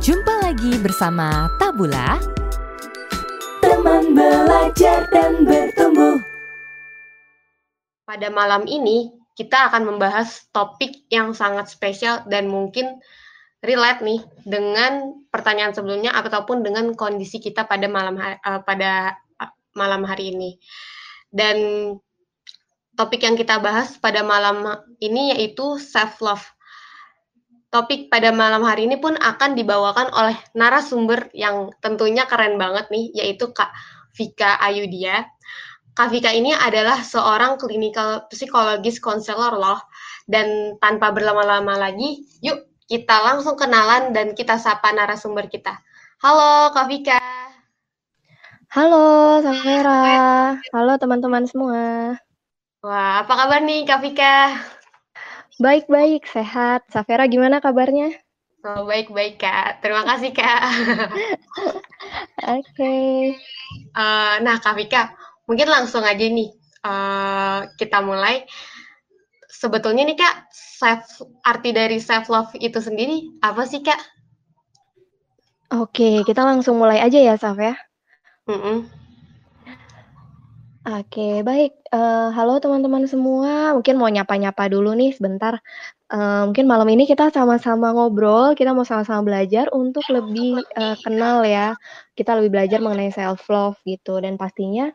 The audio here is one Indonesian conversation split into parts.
Jumpa lagi bersama Tabula Teman belajar dan bertumbuh Pada malam ini kita akan membahas topik yang sangat spesial dan mungkin relate nih dengan pertanyaan sebelumnya ataupun dengan kondisi kita pada malam hari, uh, pada malam hari ini. Dan topik yang kita bahas pada malam ini yaitu self love. Topik pada malam hari ini pun akan dibawakan oleh narasumber yang tentunya keren banget nih, yaitu Kak Vika Ayudia. Kak Vika ini adalah seorang klinikal psikologis konselor loh. Dan tanpa berlama-lama lagi, yuk kita langsung kenalan dan kita sapa narasumber kita. Halo Kak Vika. Halo Safera. Halo teman-teman semua. Wah, apa kabar nih Kak Vika? Baik-baik, sehat. Safera gimana kabarnya? Oh, baik-baik Kak. Terima kasih Kak. Oke. okay. Uh, nah Kak Vika, mungkin langsung aja nih uh, kita mulai. Sebetulnya nih Kak, self arti dari self love itu sendiri apa sih Kak? Oke, kita langsung mulai aja ya Saf ya. Mm -mm. Oke, baik. Uh, halo teman-teman semua, mungkin mau nyapa-nyapa dulu nih sebentar. Uh, mungkin malam ini kita sama-sama ngobrol, kita mau sama-sama belajar untuk lebih uh, kenal ya. Kita lebih belajar mengenai self love gitu dan pastinya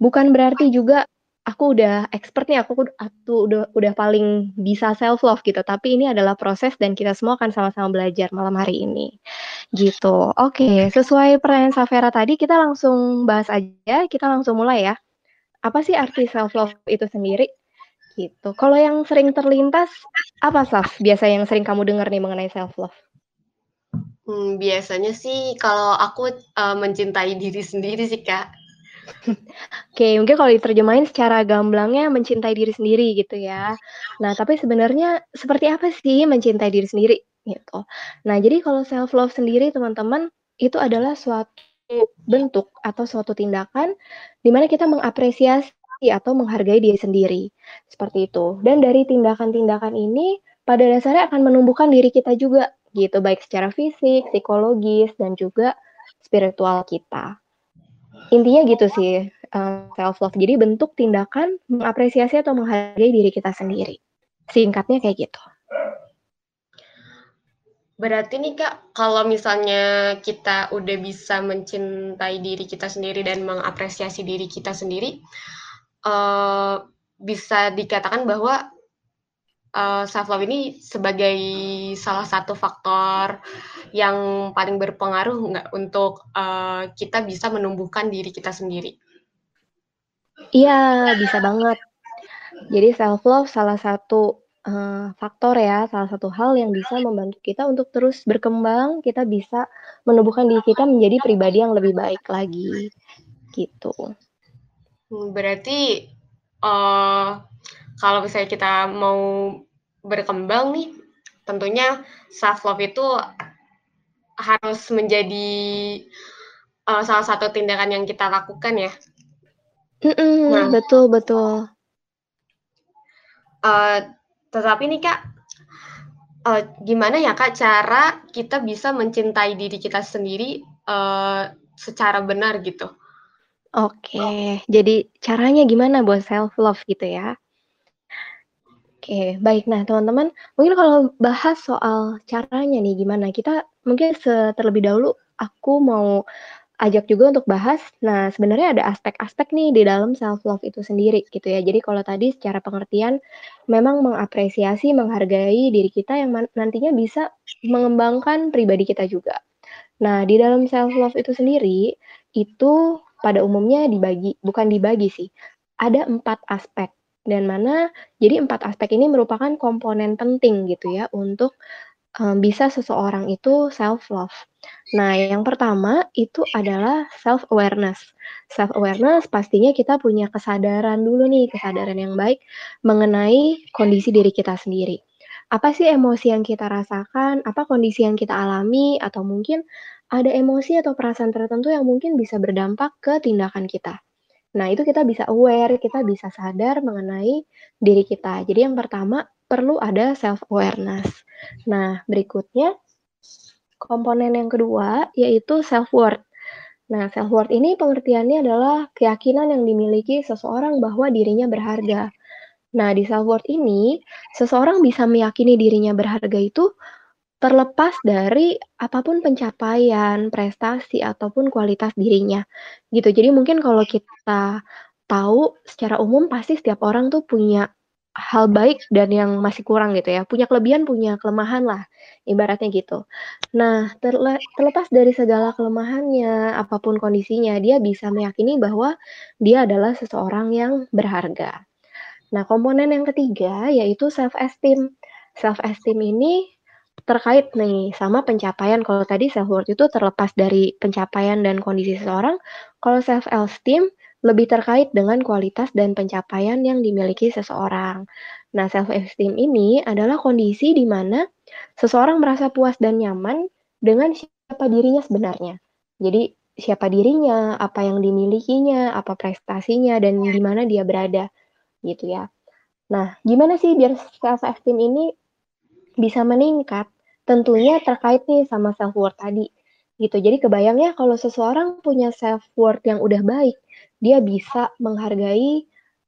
bukan berarti juga aku udah expert nih, aku, aku udah udah paling bisa self love gitu. Tapi ini adalah proses dan kita semua akan sama-sama belajar malam hari ini. Gitu. Oke, sesuai pertanyaan Safera tadi, kita langsung bahas aja. Kita langsung mulai ya. Apa sih arti self love itu sendiri? Gitu. Kalau yang sering terlintas apa Saf? Biasa yang sering kamu dengar nih mengenai self love? Hmm, biasanya sih kalau aku uh, mencintai diri sendiri sih kak. Oke, mungkin kalau diterjemahin secara gamblangnya mencintai diri sendiri gitu ya. Nah, tapi sebenarnya seperti apa sih mencintai diri sendiri gitu. Nah, jadi kalau self love sendiri teman-teman itu adalah suatu bentuk atau suatu tindakan di mana kita mengapresiasi atau menghargai diri sendiri. Seperti itu. Dan dari tindakan-tindakan ini pada dasarnya akan menumbuhkan diri kita juga gitu, baik secara fisik, psikologis dan juga spiritual kita. Intinya gitu sih um, self love. Jadi bentuk tindakan mengapresiasi atau menghargai diri kita sendiri. Singkatnya kayak gitu. Berarti nih Kak, kalau misalnya kita udah bisa mencintai diri kita sendiri dan mengapresiasi diri kita sendiri, uh, bisa dikatakan bahwa uh, self love ini sebagai salah satu faktor yang paling berpengaruh nggak untuk uh, kita bisa menumbuhkan diri kita sendiri. Iya, bisa banget. Jadi self love salah satu uh, faktor ya, salah satu hal yang bisa membantu kita untuk terus berkembang, kita bisa menumbuhkan diri kita menjadi pribadi yang lebih baik lagi, gitu. Hmm, berarti, uh, kalau misalnya kita mau berkembang nih, tentunya self love itu harus menjadi, uh, salah satu tindakan yang kita lakukan ya? -mm, nah betul betul. Uh, tetapi nih Kak, uh, gimana ya Kak cara kita bisa mencintai diri kita sendiri, uh, secara benar gitu? Oke, jadi caranya gimana buat self love gitu ya? Oke, baik. Nah, teman-teman, mungkin kalau bahas soal caranya nih gimana, kita mungkin terlebih dahulu aku mau ajak juga untuk bahas, nah sebenarnya ada aspek-aspek nih di dalam self love itu sendiri gitu ya. Jadi kalau tadi secara pengertian memang mengapresiasi, menghargai diri kita yang nantinya bisa mengembangkan pribadi kita juga. Nah, di dalam self love itu sendiri itu pada umumnya dibagi, bukan dibagi sih. Ada empat aspek dan mana jadi empat aspek ini merupakan komponen penting gitu ya untuk um, bisa seseorang itu self love. Nah, yang pertama itu adalah self awareness. Self awareness pastinya kita punya kesadaran dulu nih, kesadaran yang baik mengenai kondisi diri kita sendiri. Apa sih emosi yang kita rasakan? Apa kondisi yang kita alami? Atau mungkin ada emosi atau perasaan tertentu yang mungkin bisa berdampak ke tindakan kita. Nah, itu kita bisa aware, kita bisa sadar mengenai diri kita. Jadi yang pertama perlu ada self awareness. Nah, berikutnya komponen yang kedua yaitu self worth. Nah, self worth ini pengertiannya adalah keyakinan yang dimiliki seseorang bahwa dirinya berharga. Nah, di self worth ini, seseorang bisa meyakini dirinya berharga itu terlepas dari apa pun pencapaian, prestasi ataupun kualitas dirinya. Gitu. Jadi mungkin kalau kita tahu secara umum pasti setiap orang tuh punya hal baik dan yang masih kurang gitu ya. Punya kelebihan, punya kelemahan lah, ibaratnya gitu. Nah, terle terlepas dari segala kelemahannya, apa pun kondisinya, dia bisa meyakini bahwa dia adalah seseorang yang berharga. Nah, komponen yang ketiga yaitu self esteem. Self esteem ini terkait nih sama pencapaian. Kalau tadi self worth itu terlepas dari pencapaian dan kondisi seseorang, kalau self esteem lebih terkait dengan kualitas dan pencapaian yang dimiliki seseorang. Nah, self-esteem ini adalah kondisi di mana seseorang merasa puas dan nyaman dengan siapa dirinya sebenarnya. Jadi, siapa dirinya, apa yang dimilikinya, apa prestasinya, dan di mana dia berada, gitu ya. Nah, gimana sih biar self-esteem ini bisa meningkat? Tentunya terkait nih sama self-worth tadi, gitu. Jadi kebayangnya kalau seseorang punya self-worth yang udah baik, dia bisa menghargai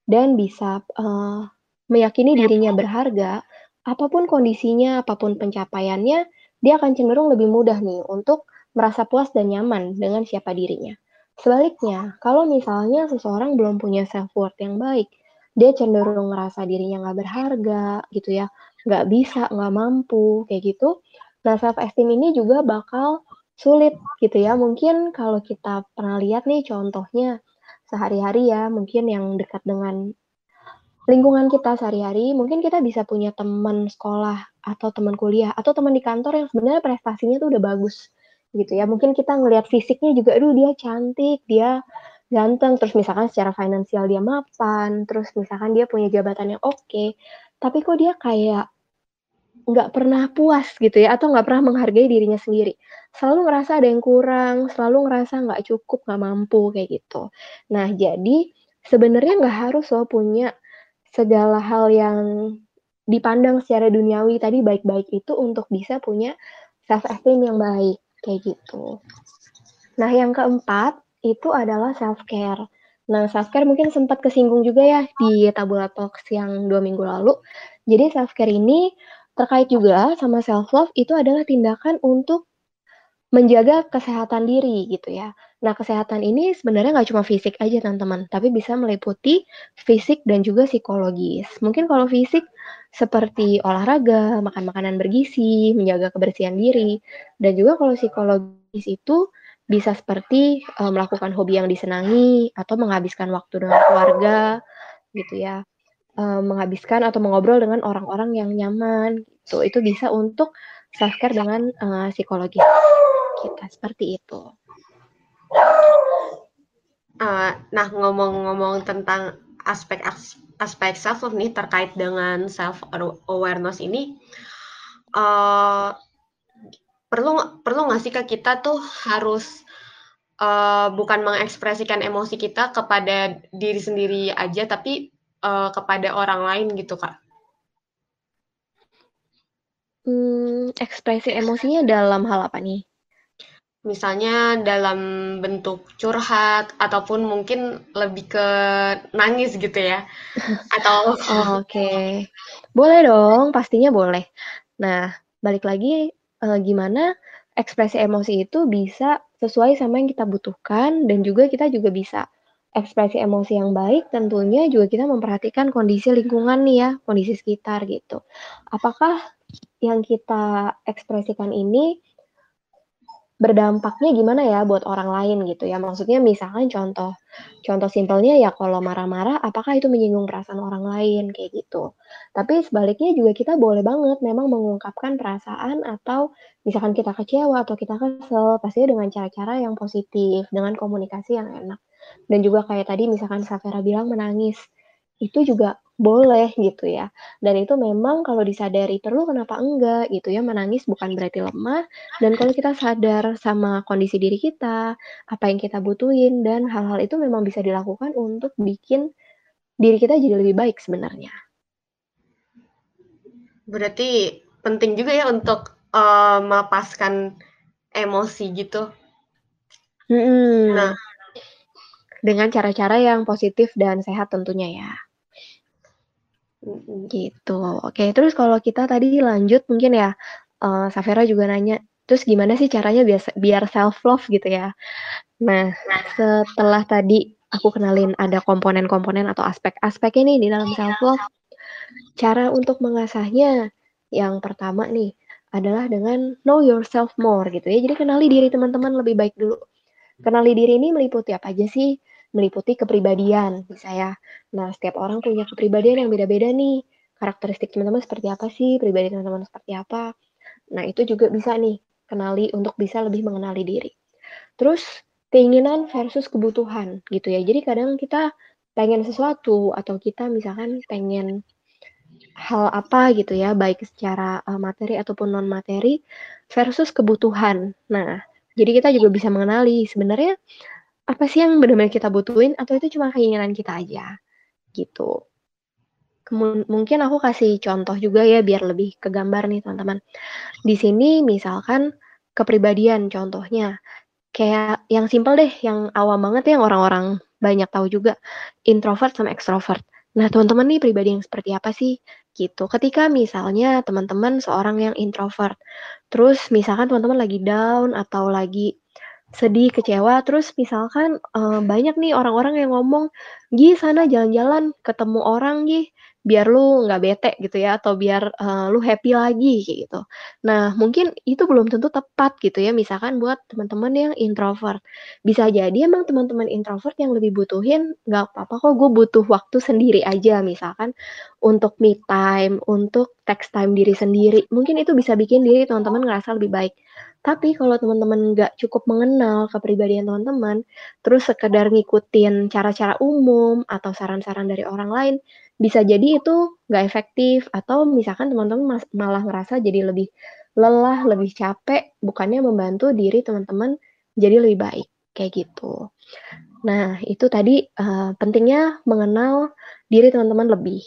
dan bisa uh, meyakini dirinya berharga, apa pun kondisinya, apa pun pencapaiannya, dia akan cenderung lebih mudah nih untuk merasa puas dan nyaman dengan siapa dirinya. Sebaliknya, kalau misalnya seseorang belum punya self worth yang baik, dia cenderung merasa dirinya nggak berharga gitu ya, nggak bisa, nggak mampu kayak gitu. Nah, self esteem ini juga bakal sulit gitu ya. Mungkin kalau kita pernah lihat nih contohnya sehari-hari ya, mungkin yang dekat dengan lingkungan kita sehari-hari, mungkin kita bisa punya teman sekolah atau teman kuliah atau teman di kantor yang sebenarnya prestasinya tuh udah bagus gitu ya. Mungkin kita ngelihat fisiknya juga, aduh dia cantik, dia ganteng, terus misalkan secara finansial dia mapan, terus misalkan dia punya jabatan yang oke, okay, tapi kok dia kayak nggak pernah puas gitu ya, atau nggak pernah menghargai dirinya sendiri. Selalu ngerasa ada yang kurang, selalu ngerasa nggak cukup, nggak mampu, kayak gitu. Nah, jadi sebenarnya nggak harus loh punya segala hal yang dipandang secara duniawi tadi baik-baik itu untuk bisa punya self esteem yang baik, kayak gitu. Nah, yang keempat itu adalah self care. Nah, self care mungkin sempat kesinggung juga ya di Tabula Talks yang dua minggu lalu. Jadi self care ini Terkait juga sama self love itu adalah tindakan untuk menjaga kesehatan diri gitu ya. Nah, kesehatan ini sebenarnya nggak cuma fisik aja teman-teman, tapi bisa meliputi fisik dan juga psikologis. Mungkin kalau fisik seperti olahraga, makan makanan bergizi, menjaga kebersihan diri, dan juga kalau psikologis itu bisa seperti uh, melakukan hobi yang disenangi atau menghabiskan waktu dengan keluarga gitu ya uh, menghabiskan atau mengobrol dengan orang-orang yang nyaman gitu. Itu bisa untuk self care dengan uh, psikologi kita seperti itu. Uh, nah ngomong-ngomong tentang aspek aspek self love nih terkait dengan self awareness ini uh, perlu perlu nggak sih ke kita tuh harus uh, bukan mengekspresikan emosi kita kepada diri sendiri aja tapi uh, kepada orang lain gitu, Kak? Hmm, ekspresi emosinya dalam hal apa nih? Misalnya dalam bentuk curhat ataupun mungkin lebih ke nangis gitu ya. Atau oh, Oke. Okay. Boleh dong, pastinya boleh. Nah, balik lagi uh, gimana ekspresi emosi itu bisa sesuai sama yang kita butuhkan dan juga kita juga bisa ekspresi emosi yang baik tentunya juga kita memperhatikan kondisi lingkungan nih ya, kondisi sekitar gitu. Apakah yang kita ekspresikan ini berdampaknya gimana ya buat orang lain gitu ya. Maksudnya misalkan contoh contoh simpelnya ya kalau marah-marah apakah itu menyinggung perasaan orang lain kayak gitu. Tapi sebaliknya juga kita boleh banget memang mengungkapkan perasaan atau misalkan kita kecewa atau kita kesel pastinya dengan cara-cara yang positif, dengan komunikasi yang enak. Dan juga kayak tadi misalkan Safera bilang menangis, itu juga boleh gitu ya. Dan itu memang kalau disadari perlu kenapa enggak gitu ya. Menangis bukan berarti lemah dan kalau kita sadar sama kondisi diri kita, apa yang kita butuhin dan hal-hal itu memang bisa dilakukan untuk bikin diri kita jadi lebih baik sebenarnya. Berarti penting juga ya untuk uh, melepaskan emosi gitu. Hmm. Nah, dengan cara-cara yang positif dan sehat tentunya ya. Gitu. Oke, terus kalau kita tadi lanjut mungkin ya, uh, Safera juga nanya, terus gimana sih caranya biar biar self love gitu ya? Nah, setelah tadi aku kenalin ada komponen-komponen atau aspek-aspek ini di dalam self love, cara untuk mengasahnya yang pertama nih adalah dengan know yourself more gitu ya. Jadi kenali diri teman-teman lebih baik dulu. Kenali diri ini meliputi apa aja sih? Meliputi kepribadian, bisa ya. Nah, setiap orang punya kepribadian yang beda-beda nih. Karakteristik teman-teman seperti apa sih? Pribadi teman-teman seperti apa? Nah, itu juga bisa nih, kenali untuk bisa lebih mengenali diri. Terus, keinginan versus kebutuhan gitu ya. Jadi kadang kita pengen sesuatu atau kita misalkan pengen hal apa gitu ya, baik secara uh, materi ataupun non materi versus kebutuhan. Nah, jadi kita juga bisa mengenali sebenarnya apa sih yang benar-benar kita butuhin atau itu cuma keinginan kita aja gitu. Kemun mungkin aku kasih contoh juga ya biar lebih kegambar nih teman-teman. Di sini misalkan kepribadian contohnya kayak yang simpel deh, yang awam banget ya orang-orang banyak tahu juga introvert sama extrovert. Nah, teman-teman nih pribadi yang seperti apa sih? Gitu. Ketika misalnya teman-teman seorang yang introvert, terus misalkan teman-teman lagi down atau lagi sedih, kecewa, terus misalkan uh, banyak nih orang-orang yang ngomong, "Gi, sana jalan-jalan, ketemu orang, Gi." biar lu nggak bete gitu ya atau biar uh, lu happy lagi gitu. Nah, mungkin itu belum tentu tepat gitu ya misalkan buat teman-teman yang introvert. Bisa jadi emang teman-teman introvert yang lebih butuhin nggak apa-apa kok gue butuh waktu sendiri aja misalkan untuk me time, untuk text time diri sendiri. Mungkin itu bisa bikin diri teman-teman ngerasa lebih baik. Tapi kalau teman-teman nggak cukup mengenal kepribadian teman-teman, terus sekedar ngikutin cara-cara umum atau saran-saran dari orang lain, bisa jadi itu nggak efektif atau misalkan teman-teman malah ngerasa jadi lebih lelah, lebih capek, bukannya membantu diri teman-teman jadi lebih baik kayak gitu. Nah, itu tadi uh, pentingnya mengenal diri teman-teman lebih.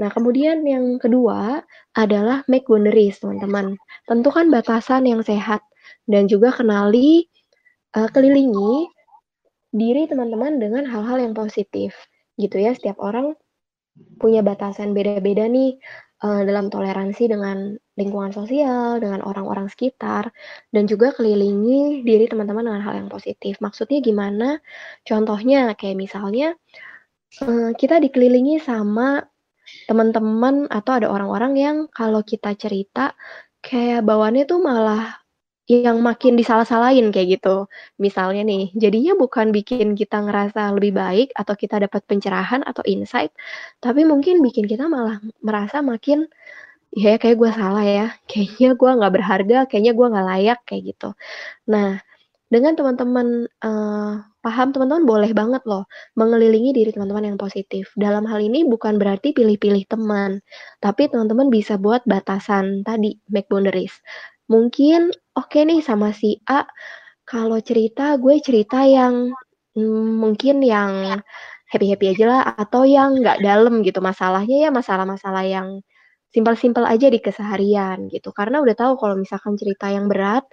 Nah, kemudian yang kedua adalah make boundaries, teman-teman. Tentukan batasan yang sehat dan juga kenali uh, kelilingi diri teman-teman dengan hal-hal yang positif. Gitu ya, setiap orang punya batasan beda-beda nih uh, dalam toleransi dengan lingkungan sosial, dengan orang-orang sekitar, dan juga kelilingi diri teman-teman dengan hal yang positif. Maksudnya gimana? Contohnya kayak misalnya uh, kita dikelilingi sama teman-teman atau ada orang-orang yang kalau kita cerita kayak bawaannya tuh malah yang makin disalah-salahin kayak gitu. Misalnya nih, jadinya bukan bikin kita ngerasa lebih baik atau kita dapat pencerahan atau insight, tapi mungkin bikin kita malah merasa makin ya kayak gue salah ya, kayaknya gue nggak berharga, kayaknya gue nggak layak kayak gitu. Nah, dengan teman-teman uh, paham teman-teman boleh banget loh mengelilingi diri teman-teman yang positif. Dalam hal ini bukan berarti pilih-pilih teman, tapi teman-teman bisa buat batasan tadi, make boundaries mungkin oke okay nih sama si A. Kalau cerita gue cerita yang mm, mungkin yang happy-happy aja lah atau yang nggak dalam gitu. Masalahnya ya masalah-masalah yang simpel-simpel aja di keseharian gitu. Karena udah tahu kalau misalkan cerita yang berat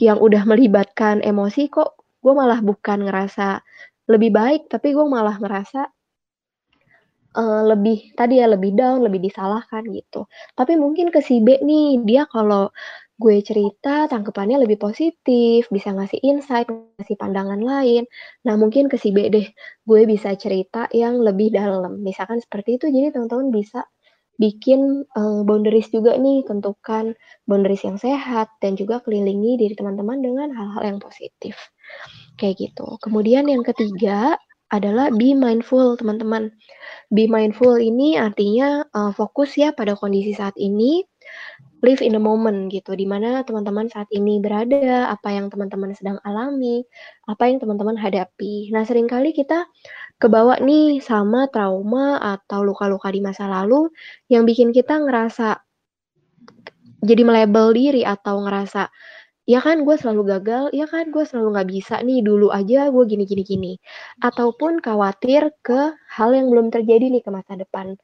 yang udah melibatkan emosi kok gue malah bukan ngerasa lebih baik tapi gue malah ngerasa uh, lebih tadi ya lebih down lebih disalahkan gitu. Tapi mungkin ke si B nih dia kalau gue cerita tangkepannya lebih positif, bisa ngasih insight, ngasih pandangan lain. Nah, mungkin ke si B deh, gue bisa cerita yang lebih dalam. Misalkan seperti itu, jadi teman-teman bisa bikin uh, boundaries juga nih, tentukan boundaries yang sehat dan juga kelilingi diri teman-teman dengan hal-hal yang positif. Kayak gitu. Kemudian yang ketiga adalah be mindful, teman-teman. Be mindful ini artinya uh, fokus ya pada kondisi saat ini, live in the moment gitu, di mana teman-teman saat ini berada, apa yang teman-teman sedang alami, apa yang teman-teman hadapi. Nah, sering kali kita kebawa nih sama trauma atau luka-luka di masa lalu yang bikin kita ngerasa jadi melebel diri atau ngerasa ya kan gue selalu gagal, ya kan gue selalu nggak bisa nih dulu aja gue gini gini gini, ataupun khawatir ke hal yang belum terjadi nih ke masa depan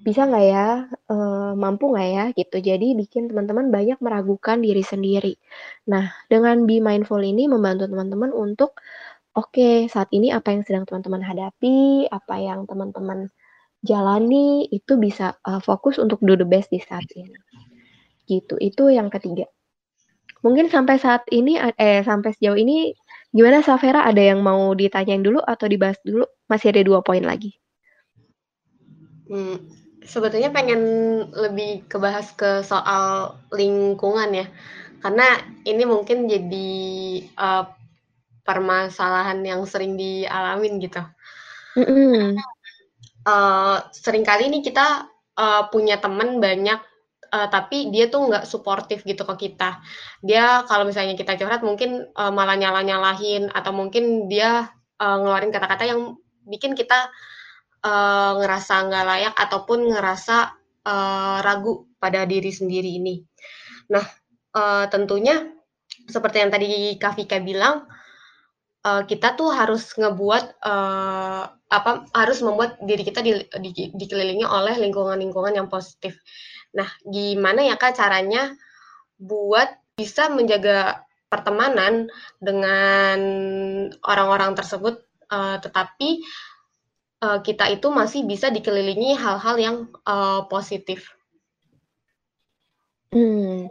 bisa nggak ya uh, mampu nggak ya gitu. Jadi bikin teman-teman banyak meragukan diri sendiri. Nah, dengan be mindful ini membantu teman-teman untuk oke, saat ini apa yang sedang teman-teman hadapi, apa yang teman-teman jalani itu bisa uh, fokus untuk do the best di saat ini. Gitu. Itu yang ketiga. Mungkin sampai saat ini eh sampai sejauh ini gimana Safera ada yang mau ditanyain dulu atau dibahas dulu? Masih ada dua poin lagi. Hmm, sebetulnya pengen lebih kebahas ke soal lingkungan ya, karena ini mungkin jadi uh, permasalahan yang sering dialamin gitu. Mm -hmm. uh, sering kali nih kita uh, punya teman banyak uh, tapi dia tuh nggak suportif gitu ke kita. Dia kalau misalnya kita curhat mungkin uh, malah nyalah-nyalahin atau mungkin dia uh, ngeluarin kata-kata yang bikin kita uh, ngerasa nggak layak ataupun ngerasa uh, ragu pada diri sendiri ini. Nah, uh, tentunya seperti yang tadi Kak Vika bilang, uh, kita tuh harus ngebuat uh, apa harus membuat diri kita di, di, dikelilingi oleh lingkungan-lingkungan yang positif. Nah, gimana ya Kak caranya buat bisa menjaga pertemanan dengan orang-orang tersebut uh, tetapi uh, kita itu masih bisa dikelilingi hal-hal yang uh, positif. Hmm.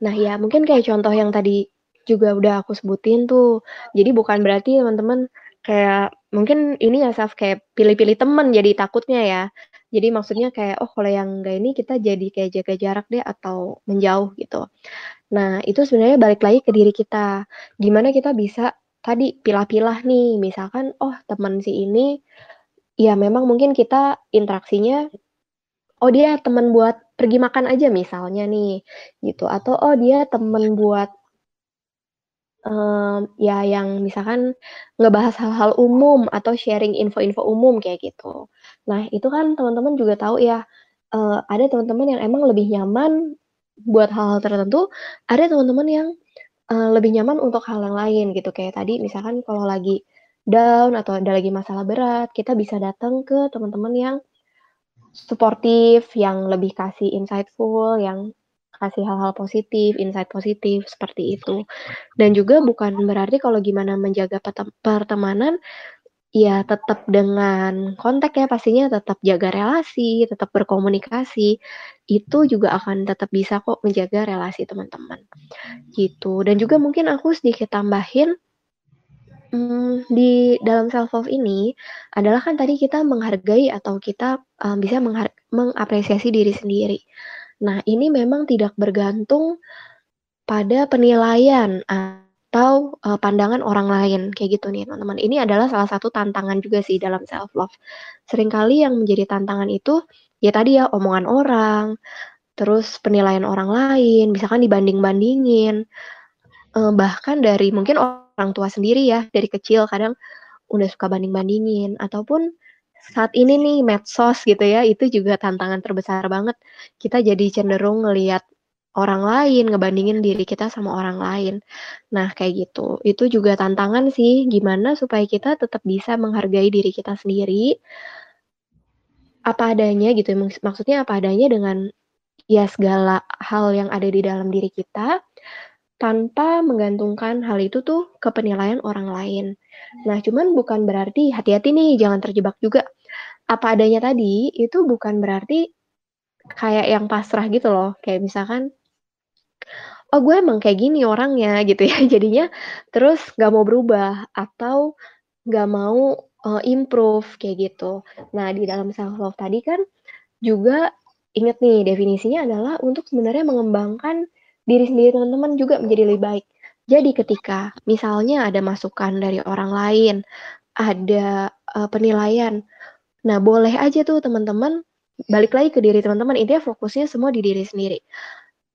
Nah, ya mungkin kayak contoh yang tadi juga udah aku sebutin tuh. Jadi bukan berarti teman-teman kayak mungkin ini ya Saf kayak pilih-pilih teman jadi takutnya ya. Jadi maksudnya kayak oh kalau yang enggak ini kita jadi kayak jaga jarak deh atau menjauh gitu. Nah, itu sebenarnya balik lagi ke diri kita. Gimana kita bisa tadi pilah-pilah nih, misalkan oh teman si ini ya memang mungkin kita interaksinya oh dia teman buat pergi makan aja misalnya nih gitu atau oh dia teman buat um, ya yang misalkan ngebahas hal-hal umum atau sharing info-info umum kayak gitu. Nah, itu kan teman-teman juga tahu ya, uh, ada teman-teman yang emang lebih nyaman buat hal-hal tertentu, ada teman-teman yang, uh, lebih nyaman untuk hal yang lain gitu. Kayak tadi misalkan kalau lagi down atau ada lagi masalah berat, kita bisa datang ke teman-teman yang suportif, yang lebih kasih insightful, yang kasih hal-hal positif, insight positif seperti itu. Dan juga bukan berarti kalau gimana menjaga pertemanan ya tetap dengan kontak ya pastinya tetap jaga relasi, tetap berkomunikasi. Itu juga akan tetap bisa kok menjaga relasi teman-teman. Gitu. Dan juga mungkin aku sedikit tambahin Hmm, di dalam self love ini adalah kan tadi kita menghargai atau kita, um, bisa mengapresiasi diri sendiri. Nah, ini memang tidak bergantung pada penilaian atau, uh, pandangan orang lain, kayak gitu nih teman-teman. Ini adalah salah satu tantangan juga sih dalam self love. Seringkali yang menjadi tantangan itu, ya tadi ya omongan orang, terus penilaian orang lain, misalkan dibanding-bandingin, uh, bahkan dari mungkin orang tua sendiri ya, dari kecil kadang udah suka banding-bandingin, ataupun saat ini nih medsos gitu ya, itu juga tantangan terbesar banget. Kita jadi cenderung ngelihat orang lain, ngebandingin diri kita sama orang lain. Nah, kayak gitu. Itu juga tantangan sih, gimana supaya kita tetap bisa menghargai diri kita sendiri, apa adanya gitu, maksudnya apa adanya dengan ya segala hal yang ada di dalam diri kita, tanpa menggantungkan hal itu tuh ke penilaian orang lain. Nah, cuman bukan berarti hati-hati nih, jangan terjebak juga. Apa adanya tadi, itu bukan berarti kayak yang pasrah gitu loh. Kayak misalkan, oh gue emang kayak gini orangnya gitu ya. Jadinya terus gak mau berubah atau gak mau uh, improve kayak gitu. Nah, di dalam self love tadi kan juga inget nih definisinya adalah untuk sebenarnya mengembangkan diri sendiri teman-teman juga menjadi lebih baik. Jadi ketika misalnya ada masukan dari orang lain, ada uh, penilaian, nah boleh aja tuh teman-teman balik lagi ke diri teman-teman. Intinya fokusnya semua di diri sendiri.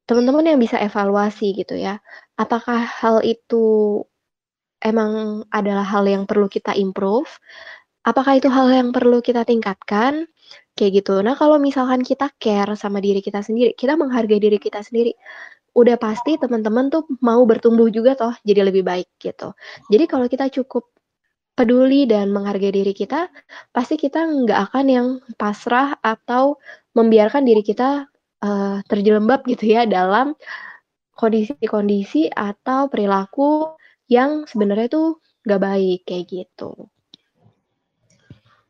Teman-teman yang bisa evaluasi gitu ya, apakah hal itu emang adalah hal yang perlu kita improve? Apakah itu hal yang perlu kita tingkatkan? Kayak gitu. Nah, kalau misalkan kita care sama diri kita sendiri, kita menghargai diri kita sendiri, udah pasti teman-teman tuh mau bertumbuh juga toh jadi lebih baik gitu. Jadi kalau kita cukup peduli dan menghargai diri kita, pasti kita nggak akan yang pasrah atau membiarkan diri kita, uh, terjelembab gitu ya dalam kondisi-kondisi atau perilaku yang sebenarnya tuh nggak baik, kayak gitu.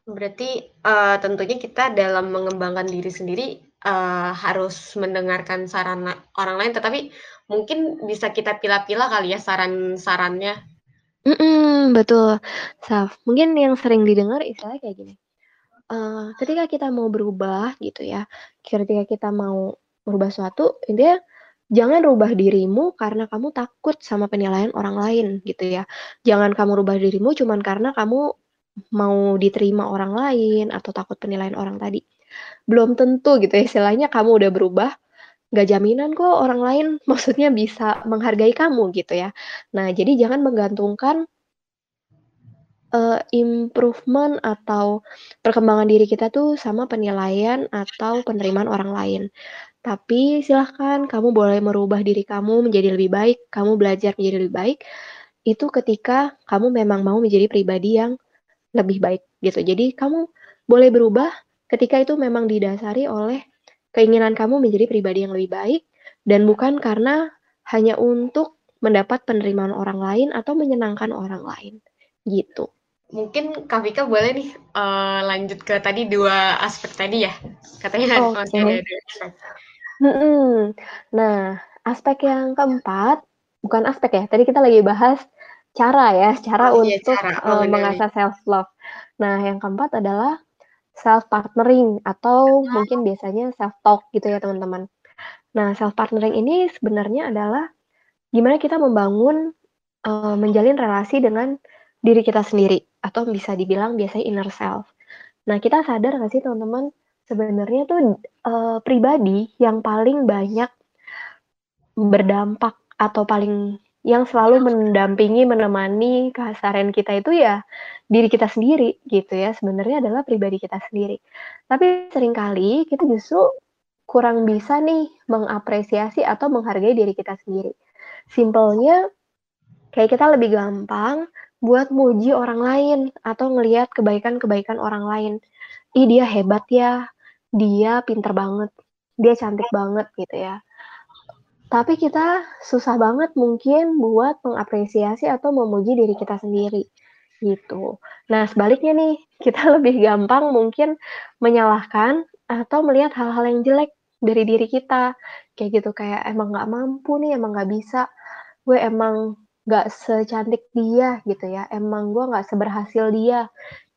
Berarti, uh, tentunya kita dalam mengembangkan diri sendiri, uh, harus mendengarkan saran orang lain, tetapi mungkin bisa kita pilah-pilah kali ya saran-sarannya? Mhm, betul. Saf, mungkin yang sering didengar istilahnya kayak gini, uh, ketika kita mau berubah gitu ya, ketika kita mau merubah suatu, intinya jangan rubah dirimu karena kamu takut sama penilaian orang lain gitu ya. Jangan kamu rubah dirimu cuman karena kamu mau diterima orang lain atau takut penilaian orang tadi. Belum tentu gitu ya, istilahnya kamu udah berubah, nggak jaminan kok orang lain maksudnya bisa menghargai kamu gitu ya. Nah, jadi jangan menggantungkan uh, improvement atau perkembangan diri kita tuh sama penilaian atau penerimaan orang lain. Tapi silahkan kamu boleh merubah diri kamu menjadi lebih baik, kamu belajar menjadi lebih baik, itu ketika kamu memang mau menjadi pribadi yang lebih baik gitu. Jadi kamu boleh berubah ketika itu memang didasari oleh keinginan kamu menjadi pribadi yang lebih baik dan bukan karena hanya untuk mendapat penerimaan orang lain atau menyenangkan orang lain gitu. Mungkin Kak Vika boleh nih uh, lanjut ke tadi dua aspek tadi ya katanya oh, okay. ada dua aspek. Hmm, nah aspek yang keempat bukan aspek ya tadi kita lagi bahas cara ya, cara oh, iya, untuk cara. Oh, uh, mengasah self love. Nah, yang keempat adalah self partnering atau mungkin biasanya self talk gitu ya, teman-teman. Nah, self partnering ini sebenarnya adalah gimana kita membangun uh, menjalin relasi dengan diri kita sendiri atau bisa dibilang biasanya inner self. Nah, kita sadar nggak sih teman-teman, sebenarnya tuh uh, pribadi yang paling banyak berdampak atau paling yang selalu mendampingi, menemani keseharian kita itu ya diri kita sendiri gitu ya, sebenarnya adalah pribadi kita sendiri. Tapi sering kali kita justru kurang bisa nih mengapresiasi atau menghargai diri kita sendiri. Simpelnya kayak kita lebih gampang buat muji orang lain atau ngelihat kebaikan-kebaikan orang lain. Ih dia hebat ya, dia pinter banget, dia cantik banget gitu ya. Tapi kita susah banget mungkin buat mengapresiasi atau memuji diri kita sendiri, gitu. Nah, sebaliknya nih, kita lebih gampang mungkin menyalahkan atau melihat hal-hal yang jelek dari diri kita. Kayak gitu, kayak emang nggak mampu nih, emang nggak bisa, gue emang nggak secantik dia gitu ya, emang gue nggak seberhasil dia,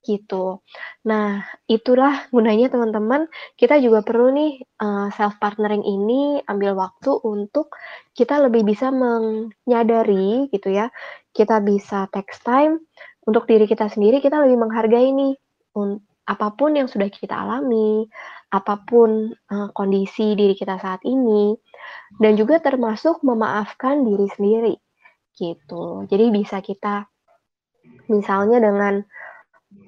gitu. Nah, itulah gunanya teman-teman, kita juga perlu nih uh, self partnering ini ambil waktu untuk kita lebih bisa menyadari gitu ya. Kita bisa text time untuk diri kita sendiri, kita lebih menghargai nih apa pun yang sudah kita alami, apa pun uh, kondisi diri kita saat ini dan juga termasuk memaafkan diri sendiri gitu. Jadi bisa kita misalnya dengan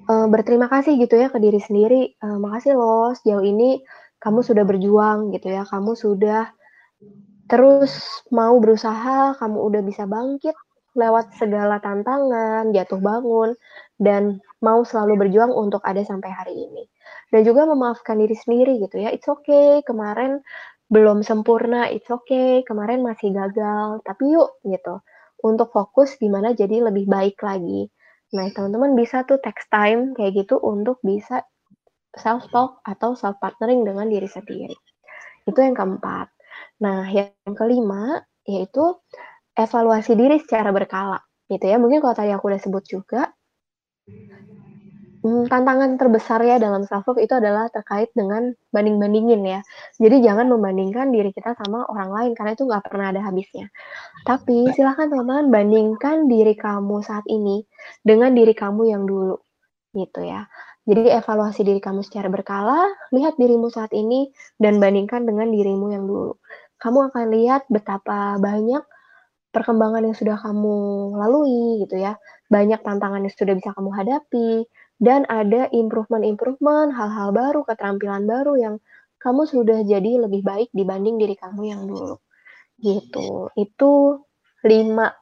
uh, berterima kasih gitu ya ke diri sendiri, uh, "Makasih loh sejauh ini kamu sudah berjuang," gitu ya, "kamu sudah terus mau berusaha, kamu udah bisa bangkit lewat segala tantangan, jatuh bangun, dan mau selalu berjuang untuk ada sampai hari ini." Dan juga memaafkan diri sendiri gitu ya, "It's okay, kemarin belum sempurna, it's okay, kemarin masih gagal, tapi yuk," gitu, untuk fokus gimana jadi lebih baik lagi. Nah, teman-teman bisa tuh text time kayak gitu untuk bisa self talk atau self partnering dengan diri sendiri. Itu yang keempat. Nah, yang kelima yaitu evaluasi diri secara berkala gitu ya. Mungkin kalau tadi aku udah sebut juga Hmm, tantangan terbesar ya dalam self love itu adalah terkait dengan banding-bandingin ya. Jadi jangan membandingkan diri kita sama orang lain karena itu nggak pernah ada habisnya. Tapi silahkan teman-teman bandingkan diri kamu saat ini dengan diri kamu yang dulu gitu ya. Jadi evaluasi diri kamu secara berkala, lihat dirimu saat ini dan bandingkan dengan dirimu yang dulu. Kamu akan lihat betapa banyak perkembangan yang sudah kamu lalui gitu ya. Banyak tantangan yang sudah bisa kamu hadapi, dan ada improvement-improvement, hal-hal baru, keterampilan baru yang kamu sudah jadi lebih baik dibanding diri kamu yang dulu. Gitu. Itu lima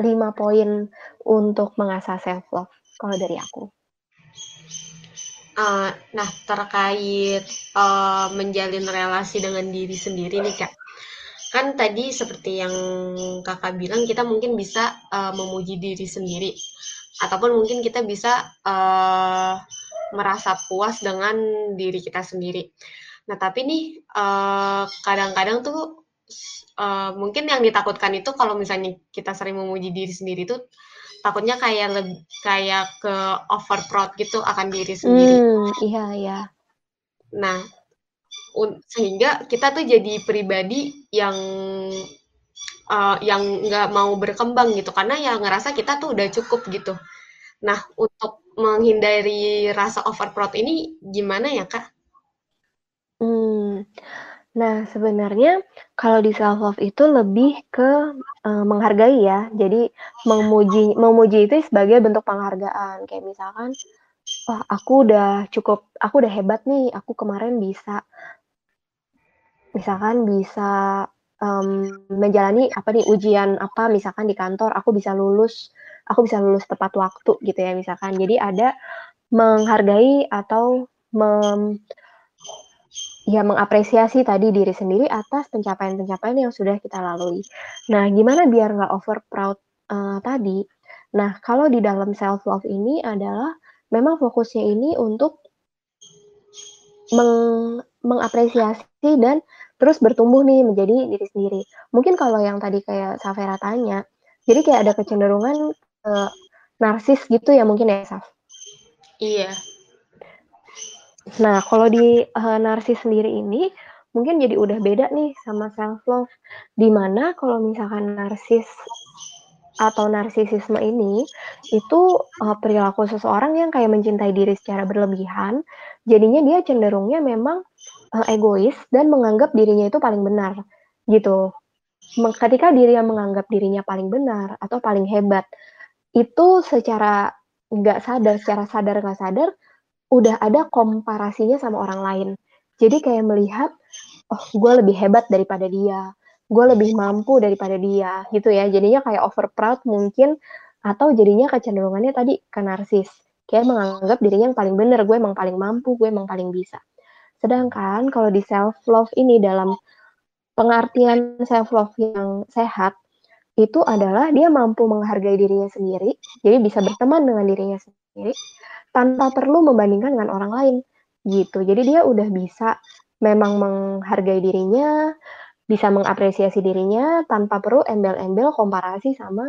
lima poin untuk mengasah self love. kalau dari aku. Uh, nah, terkait uh, menjalin relasi dengan diri sendiri nih kak, kan tadi seperti yang kakak bilang kita mungkin bisa uh, memuji diri sendiri, ataupun mungkin kita bisa uh, merasa puas dengan diri kita sendiri. Nah, tapi nih kadang-kadang uh, tuh uh, mungkin yang ditakutkan itu kalau misalnya kita sering memuji diri sendiri tuh takutnya kayak lebih kayak ke over proud gitu akan diri sendiri. Hmm, iya iya. Nah, sehingga kita tuh jadi pribadi yang uh, yang nggak mau berkembang gitu karena ya ngerasa kita tuh udah cukup gitu. Nah, untuk menghindari rasa over proud ini gimana ya kak? Hmm, Nah, sebenarnya kalau di self love itu lebih ke uh, menghargai ya. Jadi memuji memuji itu sebagai bentuk penghargaan. Kayak misalkan, "Wah, aku udah cukup aku udah hebat nih, aku kemarin bisa" misalkan bisa, um, menjalani apa nih, ujian apa misalkan di kantor, aku bisa lulus aku bisa lulus tepat waktu gitu ya misalkan. Jadi ada menghargai atau mem ya mengapresiasi tadi diri sendiri atas pencapaian-pencapaian yang sudah kita lalui. Nah, gimana biar nggak over proud uh, tadi? Nah, kalau di dalam self love ini adalah memang fokusnya ini untuk meng mengapresiasi dan terus bertumbuh nih menjadi diri sendiri. Mungkin kalau yang tadi kayak Safera tanya, jadi kayak ada kecenderungan uh, narsis gitu ya mungkin ya Saf? Iya. Nah, kalau di uh, narsis sendiri ini mungkin jadi udah beda nih sama self love. Di mana kalau misalkan narsis atau narsisisme ini itu uh, perilaku seseorang yang kayak mencintai diri secara berlebihan, jadinya dia cenderungnya memang uh, egois dan menganggap dirinya itu paling benar gitu. Ketika diri yang menganggap dirinya paling benar atau paling hebat, itu secara nggak sadar, secara sadar nggak sadar udah ada komparasinya sama orang lain. Jadi kayak melihat, oh gue lebih hebat daripada dia, gue lebih mampu daripada dia, gitu ya. Jadinya kayak over proud mungkin, atau jadinya kecenderungannya tadi ke narsis. Kayak menganggap dirinya yang paling bener, gue emang paling mampu, gue emang paling bisa. Sedangkan kalau di self love ini dalam pengertian self love yang sehat, itu adalah dia mampu menghargai dirinya sendiri, jadi bisa berteman dengan dirinya sendiri, tanpa perlu membandingkan dengan orang lain gitu. Jadi dia udah bisa memang menghargai dirinya, bisa mengapresiasi dirinya tanpa perlu embel-embel komparasi sama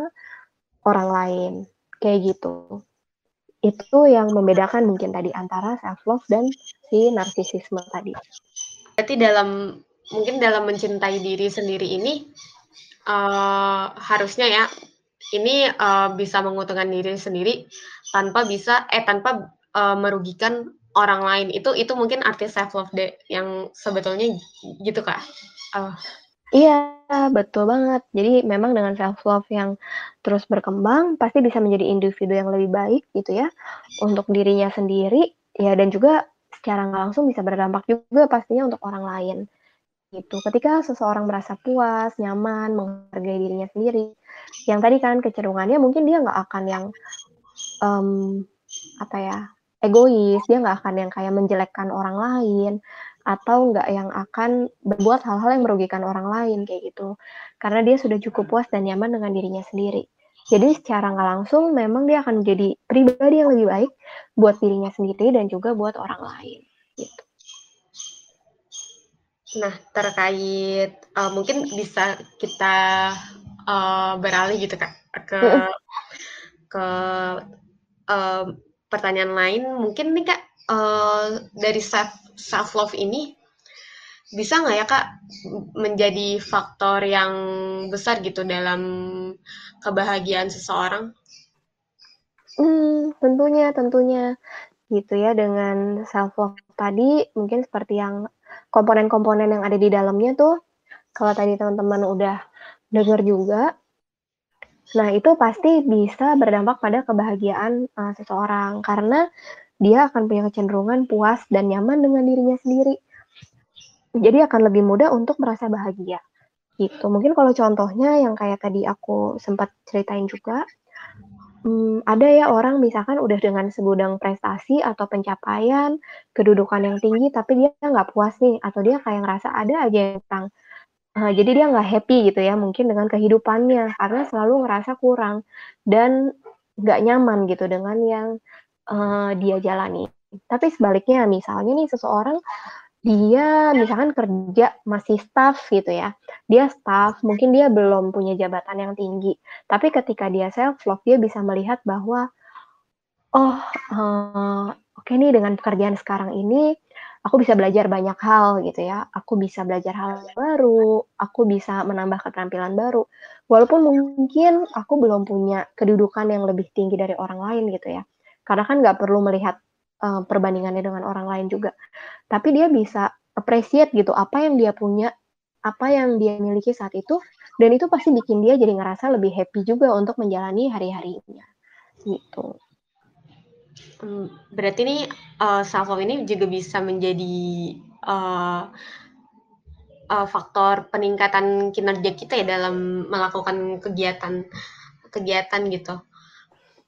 orang lain. Kayak gitu. Itu yang membedakan mungkin tadi antara self love dan si narsisisme tadi. Berarti dalam mungkin dalam mencintai diri sendiri ini uh, harusnya ya ini uh, bisa menguntungkan diri sendiri tanpa bisa eh tanpa uh, merugikan orang lain itu itu mungkin arti self love deh yang sebetulnya gitu kak uh. Iya betul banget. Jadi memang dengan self love yang terus berkembang pasti bisa menjadi individu yang lebih baik gitu ya. Untuk dirinya sendiri ya dan juga secara nggak langsung bisa berdampak juga pastinya untuk orang lain. Gitu. Ketika seseorang merasa puas, nyaman, menghargai dirinya sendiri, yang tadi kan kecenderungannya mungkin dia nggak akan yang um, apa ya egois, dia nggak akan yang kayak menjelekkan orang lain atau nggak yang akan berbuat hal-hal yang merugikan orang lain kayak gitu. Karena dia sudah cukup puas dan nyaman dengan dirinya sendiri. Jadi secara nggak langsung memang dia akan menjadi pribadi yang lebih baik buat dirinya sendiri dan juga buat orang lain. Gitu. Nah, terkait uh, mungkin bisa kita uh, beralih gitu kak ke ke uh, pertanyaan lain. Mungkin nih kak uh, dari self self love ini bisa nggak ya kak menjadi faktor yang besar gitu dalam kebahagiaan seseorang? Hmm, tentunya, tentunya gitu ya dengan self love tadi mungkin seperti yang komponen-komponen yang ada di dalamnya tuh kalau tadi teman-teman udah dengar juga nah itu pasti bisa berdampak pada kebahagiaan uh, seseorang karena dia akan punya kecenderungan puas dan nyaman dengan dirinya sendiri. Jadi akan lebih mudah untuk merasa bahagia. Gitu. Mungkin kalau contohnya yang kayak tadi aku sempat ceritain juga hmm, ada ya orang misalkan udah dengan segudang prestasi atau pencapaian, kedudukan yang tinggi, tapi dia nggak puas nih, atau dia kayak ngerasa ada aja yang kurang. Uh, jadi dia nggak happy gitu ya mungkin dengan kehidupannya, karena selalu ngerasa kurang dan nggak nyaman gitu dengan yang, uh, dia jalani. Tapi sebaliknya misalnya nih seseorang dia misalkan kerja masih staff gitu ya. Dia staff, mungkin dia belum punya jabatan yang tinggi. Tapi ketika dia self love, dia bisa melihat bahwa oh, uh, oke okay nih dengan pekerjaan sekarang ini aku bisa belajar banyak hal gitu ya. Aku bisa belajar hal baru, aku bisa menambah keterampilan baru. Walaupun mungkin aku belum punya kedudukan yang lebih tinggi dari orang lain gitu ya. Karena kan nggak perlu melihat uh, perbandingannya dengan orang lain juga. Tapi dia bisa appreciate gitu apa yang dia punya, apa yang dia miliki saat itu, dan itu pasti bikin dia jadi ngerasa lebih happy juga untuk menjalani hari-harinya, gitu. Hmm, berarti ini uh, self love ini juga bisa menjadi uh, uh, faktor peningkatan kinerja kita ya dalam melakukan kegiatan kegiatan gitu.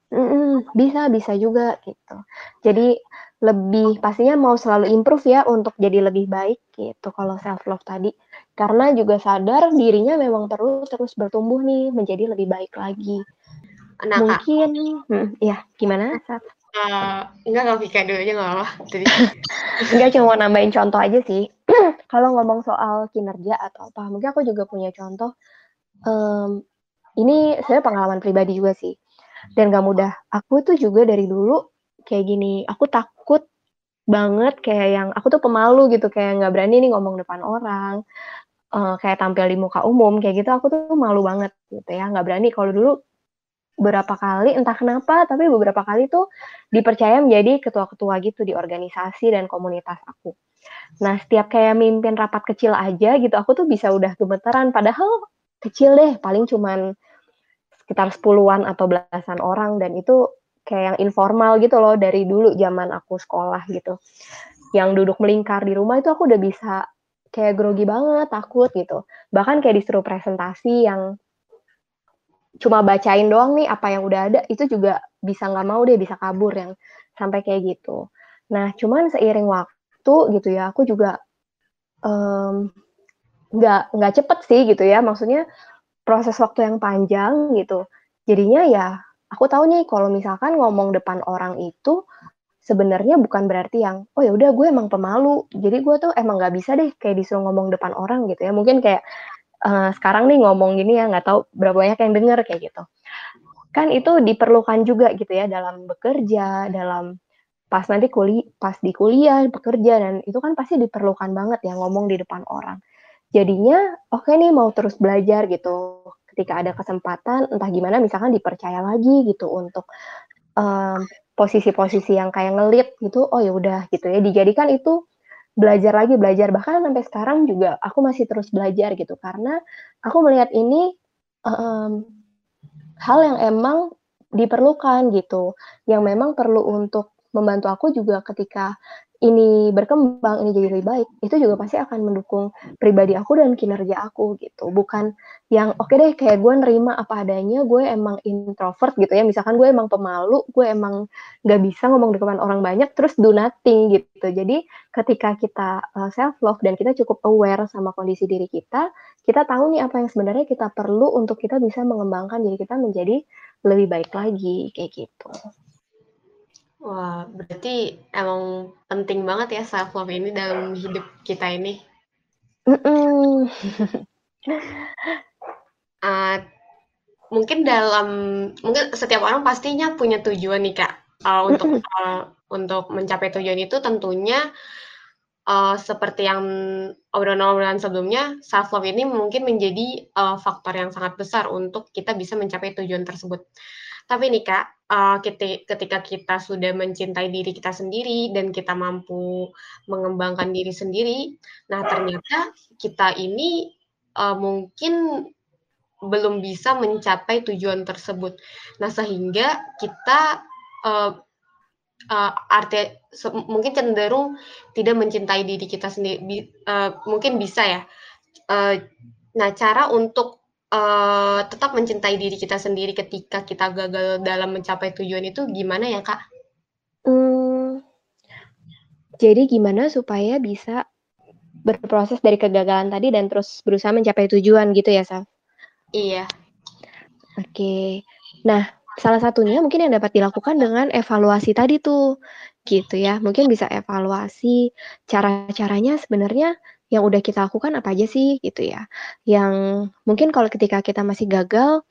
Mm-mm, bisa bisa juga gitu. Jadi lebih pastinya mau selalu improve ya untuk jadi lebih baik gitu kalau self love tadi. Karena juga sadar dirinya memang perlu terus bertumbuh nih menjadi lebih baik lagi. Nah, Mungkin hmm, ya gimana? Uh, enggak kalau Vika dulu aja nggak apa Jadi enggak cuma nambahin contoh aja sih. kalau ngomong soal kinerja atau apa, mungkin aku juga punya contoh. Um, ini saya pengalaman pribadi juga sih dan gak mudah. Aku tuh juga dari dulu kayak gini, aku takut banget kayak yang aku tuh pemalu gitu kayak nggak berani nih ngomong depan orang uh, kayak tampil di muka umum kayak gitu aku tuh malu banget gitu ya nggak berani kalau dulu beberapa kali entah kenapa tapi beberapa kali tuh dipercaya menjadi ketua-ketua gitu di organisasi dan komunitas aku. Nah setiap kayak mimpin rapat kecil aja gitu aku tuh bisa udah gemeteran padahal kecil deh paling cuman sekitar sepuluhan atau belasan orang dan itu kayak yang informal gitu loh dari dulu zaman aku sekolah gitu. Yang duduk melingkar di rumah itu aku udah bisa kayak grogi banget, takut gitu. Bahkan kayak disuruh presentasi yang cuma bacain doang nih apa yang udah ada itu juga bisa nggak mau deh bisa kabur yang sampai kayak gitu. Nah cuman seiring waktu gitu ya aku juga nggak um, nggak cepet sih gitu ya maksudnya proses waktu yang panjang gitu. Jadinya ya aku tahu nih kalau misalkan ngomong depan orang itu sebenarnya bukan berarti yang oh ya udah gue emang pemalu. Jadi gue tuh emang nggak bisa deh kayak disuruh ngomong depan orang gitu ya. Mungkin kayak uh, sekarang nih ngomong gini ya nggak tahu berapa banyak yang denger kayak gitu. Kan itu diperlukan juga gitu ya dalam bekerja, dalam pas nanti kuliah, pas di kuliah, bekerja dan itu kan pasti diperlukan banget ya ngomong di depan orang jadinya oke okay nih mau terus belajar gitu. Ketika ada kesempatan entah gimana misalkan dipercaya lagi gitu untuk um, posisi-posisi yang kayak ngelit gitu oh ya udah gitu ya. Dijadikan itu belajar lagi belajar. Bahkan sampai sekarang juga aku masih terus belajar gitu. Karena aku melihat ini um, hal yang emang diperlukan gitu. Yang memang perlu untuk membantu aku juga ketika ini berkembang, ini jadi lebih baik, itu juga pasti akan mendukung pribadi aku dan kinerja aku gitu. Bukan yang oke okay deh kayak gue nerima apa adanya, gue emang introvert gitu ya. Misalkan gue emang pemalu, gue emang gak bisa ngomong di depan orang banyak, terus do nothing gitu. Jadi ketika kita uh, self love dan kita cukup aware sama kondisi diri kita, kita tahu nih apa yang sebenarnya kita perlu untuk kita bisa mengembangkan diri kita menjadi lebih baik lagi kayak gitu. Wah, berarti emang penting banget ya self love ini dalam hidup kita ini. Uh, mungkin dalam mungkin setiap orang pastinya punya tujuan nih kak uh, untuk uh, untuk mencapai tujuan itu tentunya uh, seperti yang obrolan-obrolan sebelumnya self love ini mungkin menjadi uh, faktor yang sangat besar untuk kita bisa mencapai tujuan tersebut. Tapi nih Kak, uh, ketika kita sudah mencintai diri kita sendiri dan kita mampu mengembangkan diri sendiri, nah ternyata kita ini uh, mungkin belum bisa mencapai tujuan tersebut. Nah sehingga kita uh, uh, arti mungkin cenderung tidak mencintai diri kita sendiri. Uh, mungkin bisa ya. Uh, nah cara untuk uh, tetap mencintai diri kita sendiri ketika kita gagal dalam mencapai tujuan itu gimana ya, Kak? Hmm, jadi gimana supaya bisa berproses dari kegagalan tadi dan terus berusaha mencapai tujuan gitu ya, Sal? Iya. Oke. Nah, salah satunya mungkin yang dapat dilakukan dengan evaluasi tadi tuh, gitu ya. Mungkin bisa evaluasi cara-caranya sebenarnya yang udah kita lakukan apa aja sih gitu ya. Yang mungkin kalau ketika kita masih gagal,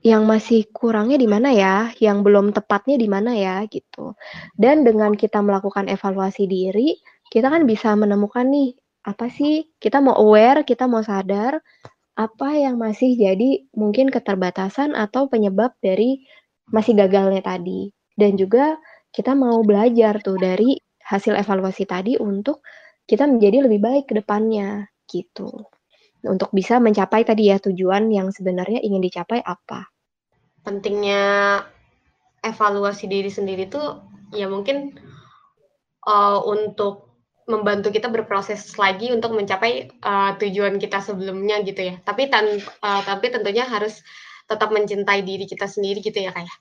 yang masih kurangnya di mana ya, yang belum tepatnya di mana ya gitu. Dan dengan kita melakukan evaluasi diri, kita kan bisa menemukan nih apa sih kita mau aware, kita mau sadar apa yang masih jadi mungkin keterbatasan atau penyebab dari masih gagalnya tadi. Dan juga kita mau belajar tuh dari hasil evaluasi tadi untuk kita menjadi lebih baik ke depannya gitu. Untuk bisa mencapai tadi ya tujuan yang sebenarnya ingin dicapai apa. Pentingnya evaluasi diri sendiri tuh ya mungkin uh, untuk membantu kita berproses lagi untuk mencapai uh, tujuan kita sebelumnya gitu ya. Tapi tan uh, tapi tentunya harus tetap mencintai diri kita sendiri gitu ya kayak. Ya?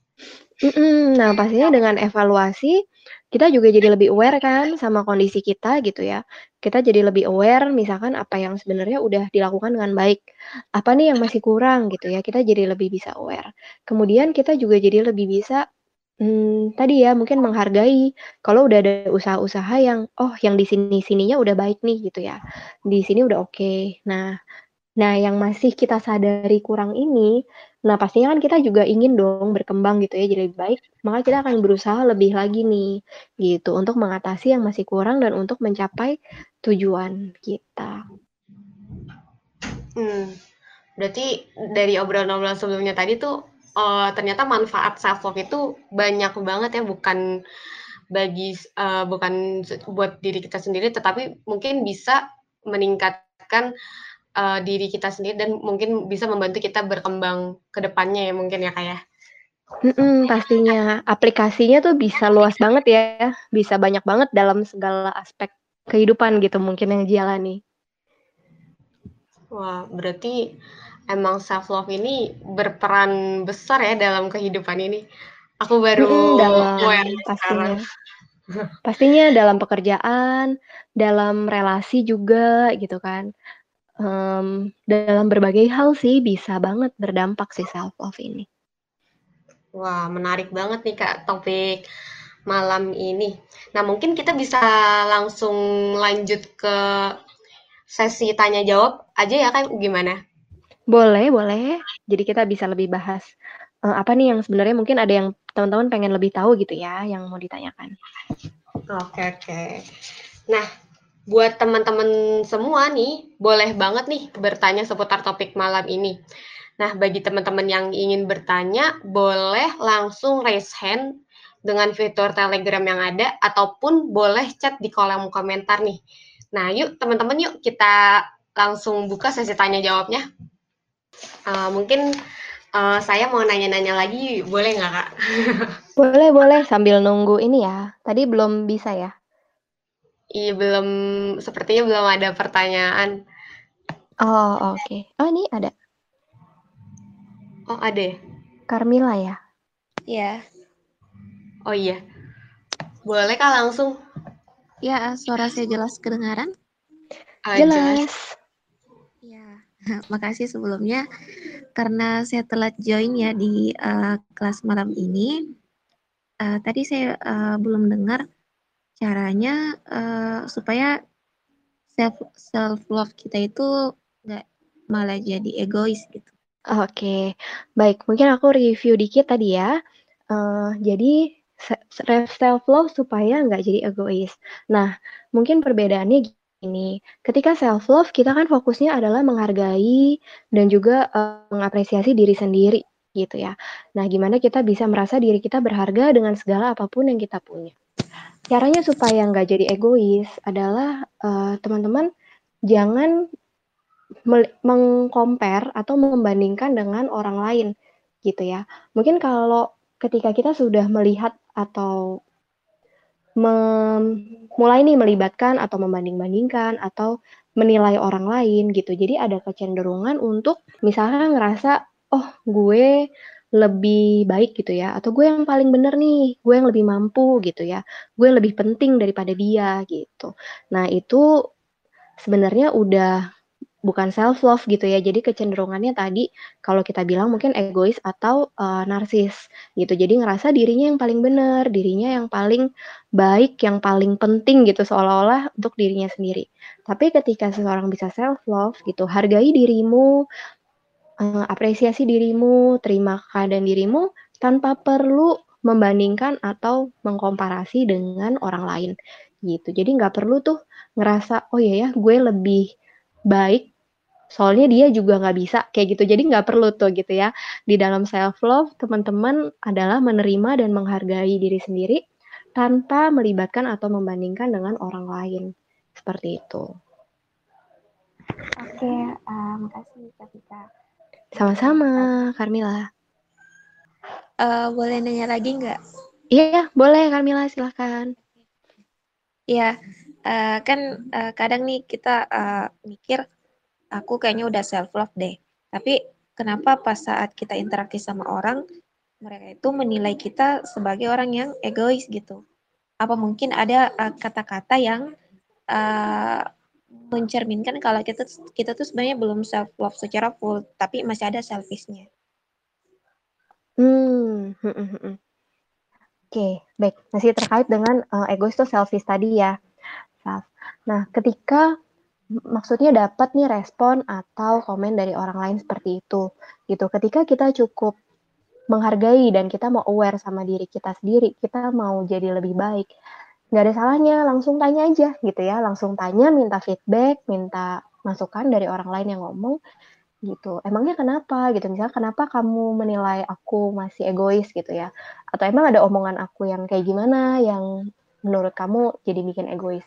Nah pastinya dengan evaluasi kita juga jadi lebih aware kan sama kondisi kita gitu ya. Kita jadi lebih aware misalkan apa yang sebenarnya udah dilakukan dengan baik. Apa nih yang masih kurang gitu ya. Kita jadi lebih bisa aware. Kemudian kita juga jadi lebih bisa hmm, tadi ya mungkin menghargai kalau udah ada usaha-usaha yang oh yang di sini-sininya udah baik nih gitu ya. Di sini udah oke. Okay. Nah, Nah, yang masih kita sadari kurang ini, nah pastinya kan kita juga ingin dong berkembang gitu ya, jadi lebih baik. Maka kita akan berusaha lebih lagi nih, gitu, untuk mengatasi yang masih kurang dan untuk mencapai tujuan kita. Hmm, berarti dari obrolan-obrolan sebelumnya tadi tuh uh, ternyata manfaat self love itu banyak banget ya, bukan bagi uh, bukan buat diri kita sendiri, tetapi mungkin bisa meningkatkan uh, diri kita sendiri dan mungkin bisa membantu kita berkembang ke depannya ya mungkin ya kayak. Mm pastinya aplikasinya tuh bisa luas banget ya, bisa banyak banget dalam segala aspek kehidupan gitu mungkin yang dijalani. Wah, berarti emang self love ini berperan besar ya dalam kehidupan ini. Aku baru mm, dalam pastinya. Pastinya dalam pekerjaan, dalam relasi juga gitu kan um, dalam berbagai hal sih bisa banget berdampak sih self love ini. Wah, menarik banget nih Kak topik malam ini. Nah, mungkin kita bisa langsung lanjut ke sesi tanya jawab aja ya Kak, gimana? Boleh, boleh. Jadi kita bisa lebih bahas uh, apa nih yang sebenarnya mungkin ada yang teman-teman pengen lebih tahu gitu ya yang mau ditanyakan. Oke, oke. Nah, buat teman-teman semua nih, boleh banget nih bertanya seputar topik malam ini. Nah, bagi teman-teman yang ingin bertanya, boleh langsung raise hand dengan fitur Telegram yang ada, ataupun boleh chat di kolom komentar nih. Nah, yuk teman-teman yuk kita langsung buka sesi tanya jawabnya. Uh, mungkin uh, saya mau nanya-nanya lagi, boleh nggak kak? boleh boleh sambil nunggu ini ya. Tadi belum bisa ya. Iya, belum sepertinya belum ada pertanyaan. Oh, oke. Okay. Oh, ini ada. Oh, ada ya? Carmila ya? Iya. Oh iya. Boleh Kak langsung? Ya, suara saya jelas kedengaran? Ah, jelas. Ya, makasih sebelumnya karena saya telat join ya di uh, kelas malam ini. Uh, tadi saya uh, belum dengar caranya uh, supaya self self love kita itu nggak malah jadi egois gitu. Oke, baik. Mungkin aku review dikit tadi ya. Uh, jadi self love supaya nggak jadi egois. Nah, mungkin perbedaannya gini. Ketika self love kita kan fokusnya adalah menghargai dan juga uh, mengapresiasi diri sendiri gitu ya. Nah, gimana kita bisa merasa diri kita berharga dengan segala apa pun yang kita punya. Caranya supaya nggak jadi egois adalah uh, teman-teman jangan mengcompare atau membandingkan dengan orang lain gitu ya. Mungkin kalau ketika kita sudah melihat atau mulai nih melibatkan atau membanding-bandingkan atau menilai orang lain gitu. Jadi ada kecenderungan untuk misalnya ngerasa, oh gue lebih baik gitu ya, atau gue yang paling bener nih, gue yang lebih mampu gitu ya, gue lebih penting daripada dia gitu. Nah itu sebenarnya udah bukan self love gitu ya. Jadi kecenderungannya tadi kalau kita bilang mungkin egois atau uh, narsis gitu. Jadi ngerasa dirinya yang paling benar, dirinya yang paling baik, yang paling penting gitu seolah-olah untuk dirinya sendiri. Tapi ketika seseorang bisa self love gitu, hargai dirimu, uh, apresiasi dirimu, terima keadaan dirimu tanpa perlu membandingkan atau mengkomparasi dengan orang lain. Gitu. Jadi nggak perlu tuh ngerasa oh iya ya gue lebih baik soalnya dia juga nggak bisa kayak gitu. Jadi nggak perlu tuh gitu ya. Di dalam self love teman-teman adalah menerima dan menghargai diri sendiri tanpa melibatkan atau membandingkan dengan orang lain. Seperti itu. Oke uh, makasih Kak sama-sama Carmila uh, boleh nanya lagi nggak iya boleh Carmila silahkan Iya, uh, kan uh, kadang nih kita uh, mikir aku kayaknya udah self love deh. Tapi kenapa pas saat kita interaksi sama orang, mereka itu menilai kita sebagai orang yang egois gitu? Apa mungkin ada uh, kata-kata uh, yang uh, mencerminkan kalau kita kita tuh sebenarnya belum self love secara full, tapi masih ada selfishnya. Hmm, hmm, hmm, hmm. oke, okay, baik. Masih terkait dengan uh, egois itu selfish tadi ya. Nah, ketika maksudnya dapat nih respon atau komen dari orang lain seperti itu gitu ketika kita cukup menghargai dan kita mau aware sama diri kita sendiri kita mau jadi lebih baik nggak ada salahnya langsung tanya aja gitu ya. Langsung tanya minta feedback minta masukan dari orang lain yang ngomong gitu. Emangnya kenapa gitu? Misalnya kenapa kamu menilai aku masih egois gitu ya? Atau emang ada omongan aku yang kayak gimana yang menurut kamu jadi bikin egois?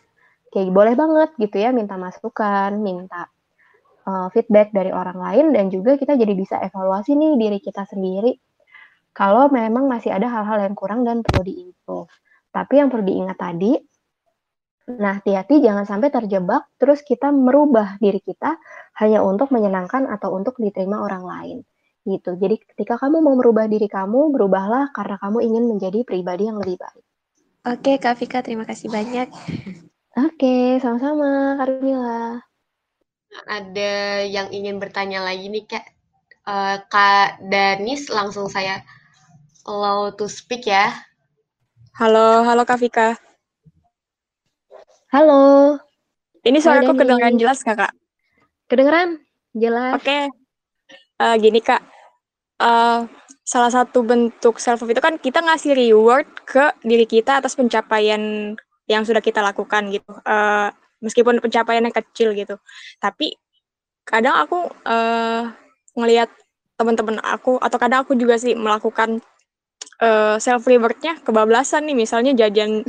Kayak boleh banget gitu ya minta masukan, minta uh, feedback dari orang lain dan juga kita jadi bisa evaluasi nih diri kita sendiri kalau memang masih ada hal-hal yang kurang dan perlu diimprove. Tapi yang perlu diingat tadi, nah hati-hati jangan sampai terjebak terus kita merubah diri kita hanya untuk menyenangkan atau untuk diterima orang lain gitu. Jadi ketika kamu mau merubah diri kamu, berubahlah karena kamu ingin menjadi pribadi yang lebih baik. Oke, Kak Vika, terima kasih banyak. Oke, sama-sama Carmila. Ada yang ingin bertanya lagi nih Kak. Uh, Kak Danis langsung saya allow to speak ya. Halo, halo Kak Vika. Halo. Ini suaraku kedengeran jelas nggak Kak? Kedengeran? Jelas. Oke. Okay. Uh, eh, gini Kak, uh, salah satu bentuk self itu kan kita ngasih reward ke diri kita atas pencapaian yang sudah kita lakukan gitu uh, meskipun pencapaiannya kecil gitu tapi kadang aku uh, ngelihat teman-teman aku atau kadang aku juga sih melakukan uh, self rewardnya kebablasan nih. Misalnya jajan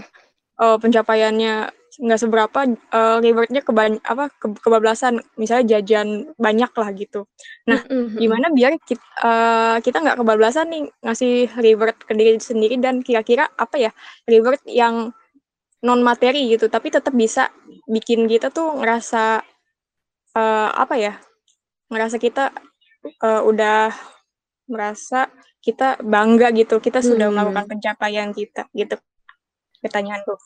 uh, pencapaiannya nggak seberapa uh, rewardnya kebany apa ke kebablasan. Misalnya jajan banyak lah gitu. Nah mm-hmm. gimana biar kita uh, kita nggak kebablasan nih ngasih reward ke diri sendiri dan kira-kira apa ya reward yang non materi gitu. Tapi tetap bisa bikin kita tuh ngerasa uh, apa ya ngerasa kita uh, udah merasa kita bangga gitu kita hmm. sudah melakukan pencapaian kita gitu pertanyaan tuh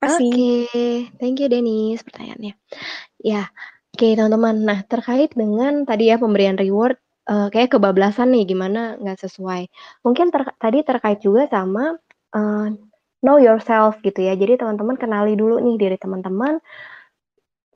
Oke, okay. thank you Denis pertanyaannya. Ya, oke okay, teman-teman. Nah terkait dengan tadi ya pemberian reward, uh, kayak kebablasan nih gimana nggak sesuai. Mungkin ter tadi terkait juga sama uh, know yourself gitu ya. Jadi teman-teman kenali dulu nih diri teman-teman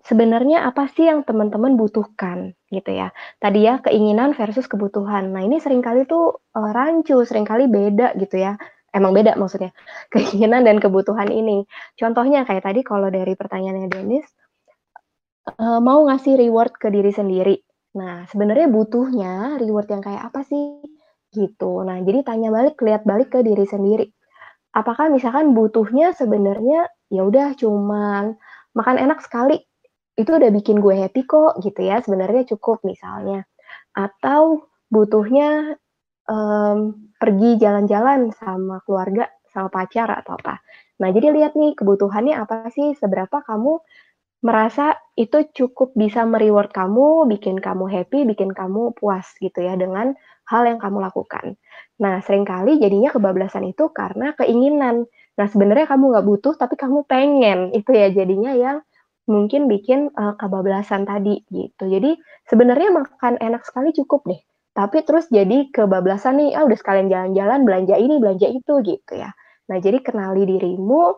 sebenarnya apa sih yang teman-teman butuhkan gitu ya. Tadi ya keinginan versus kebutuhan. Nah, ini sering kali tuh uh, rancu, sering kali beda gitu ya. Emang beda maksudnya. Keinginan dan kebutuhan ini. Contohnya kayak tadi kalau dari pertanyaannya Dennis uh, mau ngasih reward ke diri sendiri. Nah, sebenarnya butuhnya reward yang kayak apa sih? Gitu. Nah, jadi tanya balik, lihat balik ke diri sendiri apakah misalkan butuhnya sebenarnya ya udah cuman makan enak sekali itu udah bikin gue happy kok gitu ya sebenarnya cukup misalnya atau butuhnya um, pergi jalan-jalan sama keluarga sama pacar atau apa nah jadi lihat nih kebutuhannya apa sih seberapa kamu merasa itu cukup bisa me-reward kamu, bikin kamu happy, bikin kamu puas gitu ya dengan hal yang kamu lakukan. Nah, sering kali jadinya kebablasan itu karena keinginan. Nah, sebenarnya kamu nggak butuh, tapi kamu pengen. Itu ya jadinya yang mungkin bikin uh, kebablasan tadi gitu. Jadi sebenarnya makan enak sekali cukup deh. Tapi terus jadi kebablasan nih, ah udah sekalian jalan-jalan, belanja ini, belanja itu gitu ya. Nah, jadi kenali dirimu,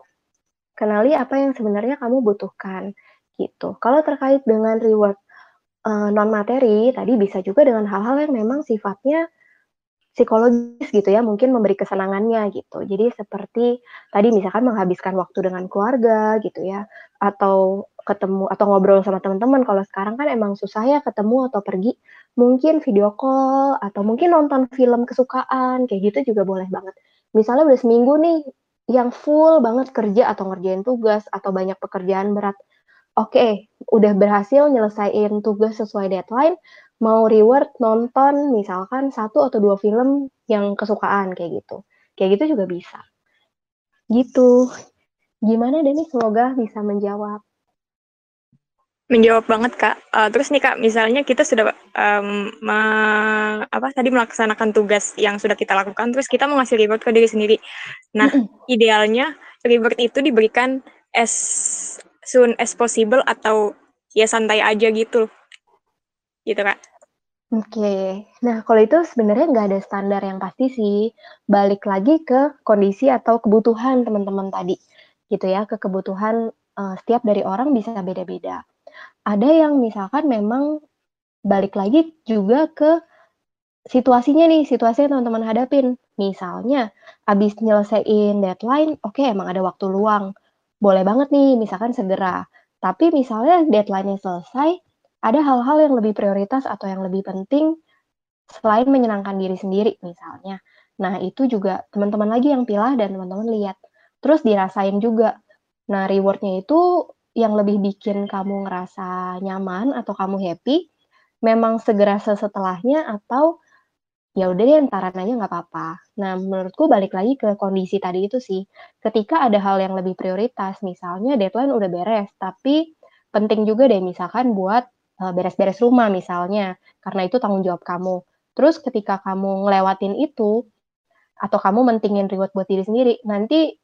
kenali apa yang sebenarnya kamu butuhkan gitu. Kalau terkait dengan reward uh, non materi, tadi bisa juga dengan hal-hal yang memang sifatnya psikologis gitu ya, mungkin memberi kesenangannya gitu. Jadi seperti tadi misalkan menghabiskan waktu dengan keluarga gitu ya, atau ketemu atau ngobrol sama teman-teman. Kalau sekarang kan emang susah ya ketemu atau pergi, mungkin video call atau mungkin nonton film kesukaan kayak gitu juga boleh banget. Misalnya udah seminggu nih yang full banget kerja atau ngerjain tugas atau banyak pekerjaan berat oke, okay, udah berhasil nyelesain tugas sesuai deadline, mau reward nonton misalkan satu atau dua film yang kesukaan kayak gitu. Kayak gitu juga bisa. Gitu. Gimana Dani? Semoga bisa menjawab. Menjawab banget kak. Uh, terus nih kak, misalnya kita sudah um, me, apa tadi melaksanakan tugas yang sudah kita lakukan, terus kita mau ngasih reward ke diri sendiri. Nah, idealnya reward itu diberikan as soon as possible atau ya santai aja gitu gitu kak Oke, nah kalau itu sebenarnya nggak ada standar yang pasti sih. Balik lagi ke kondisi atau kebutuhan teman-teman tadi, gitu ya. Ke kebutuhan uh, setiap dari orang bisa beda-beda. Ada yang misalkan memang balik lagi juga ke situasinya nih, situasi yang teman-teman hadapin. Misalnya, abis nyelesain deadline, oke okay, emang ada waktu luang boleh banget nih misalkan segera. Tapi misalnya deadline-nya selesai, ada hal-hal yang lebih prioritas atau yang lebih penting selain menyenangkan diri sendiri misalnya. Nah, itu juga teman-teman lagi yang pilah dan teman-teman lihat. Terus dirasain juga. Nah, reward-nya itu yang lebih bikin kamu ngerasa nyaman atau kamu happy, memang segera setelahnya atau ya udah deh entaran aja nggak apa-apa. Nah, menurutku balik lagi ke kondisi tadi itu sih. Ketika ada hal yang lebih prioritas, misalnya deadline udah beres, tapi penting juga deh misalkan buat uh, beres-beres rumah misalnya, karena itu tanggung jawab kamu. Terus ketika kamu ngelewatin itu, atau kamu mentingin reward buat diri sendiri, nanti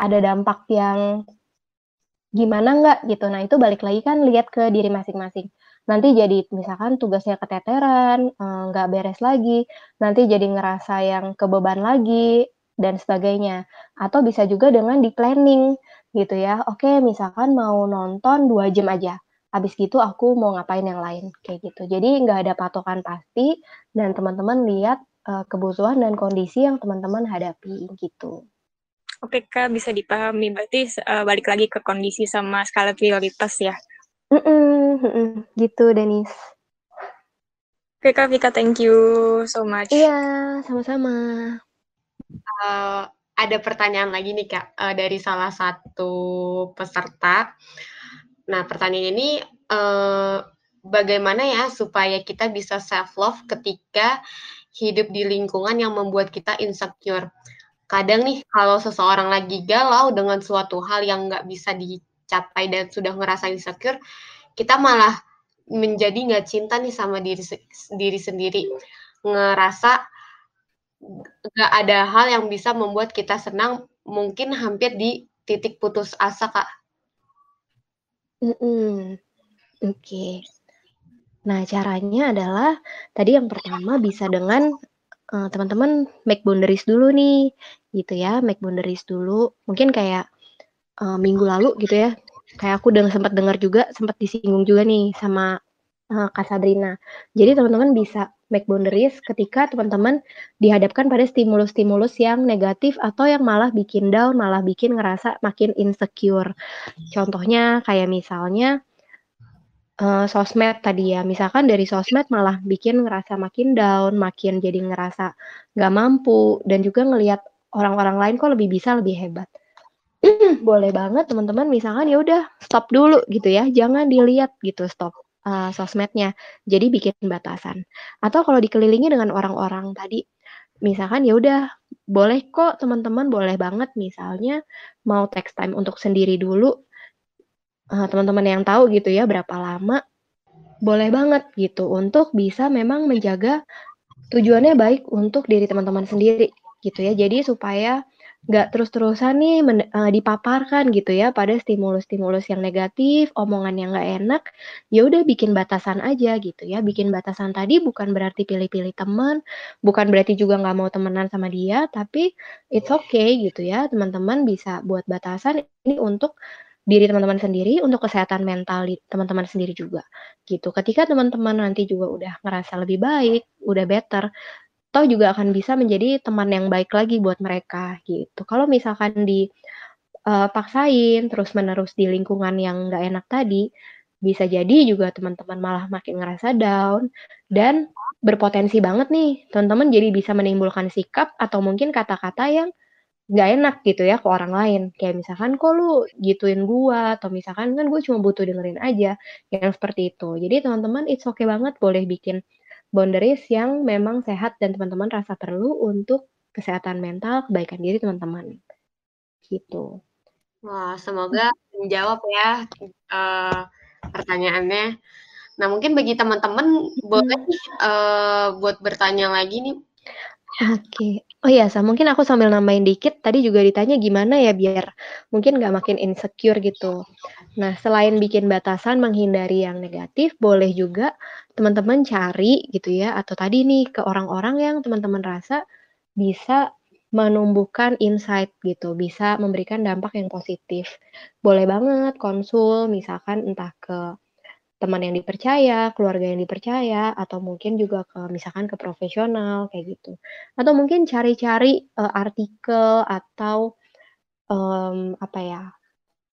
ada dampak yang gimana nggak gitu. Nah, itu balik lagi kan lihat ke diri masing-masing nanti jadi misalkan tugasnya keteteran, eh, nggak beres lagi, nanti jadi ngerasa yang kebeban lagi, dan sebagainya. Atau bisa juga dengan di-planning gitu ya, oke misalkan mau nonton 2 jam aja, habis gitu aku mau ngapain yang lain, kayak gitu. Jadi nggak ada patokan pasti, dan teman-teman lihat, uh, kebutuhan dan kondisi yang teman-teman hadapi, gitu. Oke Kak, bisa dipahami. Berarti, uh, balik lagi ke kondisi sama skala prioritas ya? Mhm gitu Denis. Oke Kak Vika, thank you so much. Iya, sama-sama. Uh, ada pertanyaan lagi nih Kak, uh, dari salah satu peserta. Nah, pertanyaan ini, uh, bagaimana ya supaya kita bisa self love ketika hidup di lingkungan yang membuat kita insecure? Kadang nih kalau seseorang lagi galau dengan suatu hal yang nggak bisa di capai dan sudah ngerasa insecure, kita malah menjadi nggak cinta nih sama diri diri sendiri, ngerasa nggak ada hal yang bisa membuat kita senang, mungkin hampir di titik putus asa, Kak. Mm -mm. Oke. Okay. Nah, caranya adalah tadi yang pertama bisa dengan teman teman-teman make boundaries dulu nih, gitu ya, make boundaries dulu. Mungkin kayak uh, minggu lalu gitu ya, kayak aku udah sempat dengar juga, sempat disinggung juga nih sama uh, Kak Sabrina. Jadi teman-teman bisa make boundaries ketika teman-teman dihadapkan pada stimulus-stimulus yang negatif atau yang malah bikin down, malah bikin ngerasa makin insecure. Contohnya kayak misalnya uh, sosmed tadi ya, misalkan dari sosmed malah bikin ngerasa makin down, makin jadi ngerasa nggak mampu, dan juga ngelihat orang-orang lain kok lebih bisa, lebih hebat. boleh banget teman-teman misalkan ya udah stop dulu gitu ya, jangan dilihat gitu stop uh, sosmednya. Jadi bikin batasan. Atau kalau dikelilingi dengan orang-orang tadi, misalkan ya udah boleh kok teman-teman boleh banget misalnya mau text time untuk sendiri dulu uh, teman-teman yang tahu gitu ya berapa lama, boleh banget gitu untuk bisa memang menjaga tujuannya baik untuk diri teman-teman sendiri gitu ya. Jadi supaya nggak terus-terusan nih men, uh, dipaparkan gitu ya pada stimulus-stimulus yang negatif, omongan yang nggak enak, ya udah bikin batasan aja gitu ya. Bikin batasan tadi bukan berarti pilih-pilih teman, bukan berarti juga nggak mau temenan sama dia, tapi it's okay gitu ya. Teman-teman bisa buat batasan ini untuk diri teman-teman sendiri, untuk kesehatan mental teman-teman sendiri juga gitu. Ketika teman-teman nanti juga udah ngerasa lebih baik, udah better, toh juga akan bisa menjadi teman yang baik lagi buat mereka gitu. Kalau misalkan di uh, paksain terus-menerus di lingkungan yang nggak enak tadi, bisa jadi juga teman-teman malah makin ngerasa down dan berpotensi banget nih teman-teman jadi bisa menimbulkan sikap atau mungkin kata-kata yang nggak enak gitu ya ke orang lain kayak misalkan kok lu gituin gua atau misalkan kan gue cuma butuh dengerin aja yang seperti itu jadi teman-teman it's okay banget boleh bikin boundaries yang memang sehat dan teman-teman rasa perlu untuk kesehatan mental, kebaikan diri teman-teman. Gitu. Wah, semoga menjawab ya uh, pertanyaannya. Nah, mungkin bagi teman-teman boleh uh, buat bertanya lagi nih. Oke. Oh iya, Sa, mungkin aku sambil nambahin dikit, tadi juga ditanya gimana ya biar mungkin nggak makin insecure gitu. Nah, selain bikin batasan menghindari yang negatif, boleh juga teman-teman cari gitu ya, atau tadi nih ke orang-orang yang teman-teman rasa bisa menumbuhkan insight gitu, bisa memberikan dampak yang positif. Boleh banget konsul, misalkan entah ke teman yang dipercaya, keluarga yang dipercaya, atau mungkin juga ke misalkan ke profesional kayak gitu. Atau mungkin cari-cari uh, artikel atau um, apa ya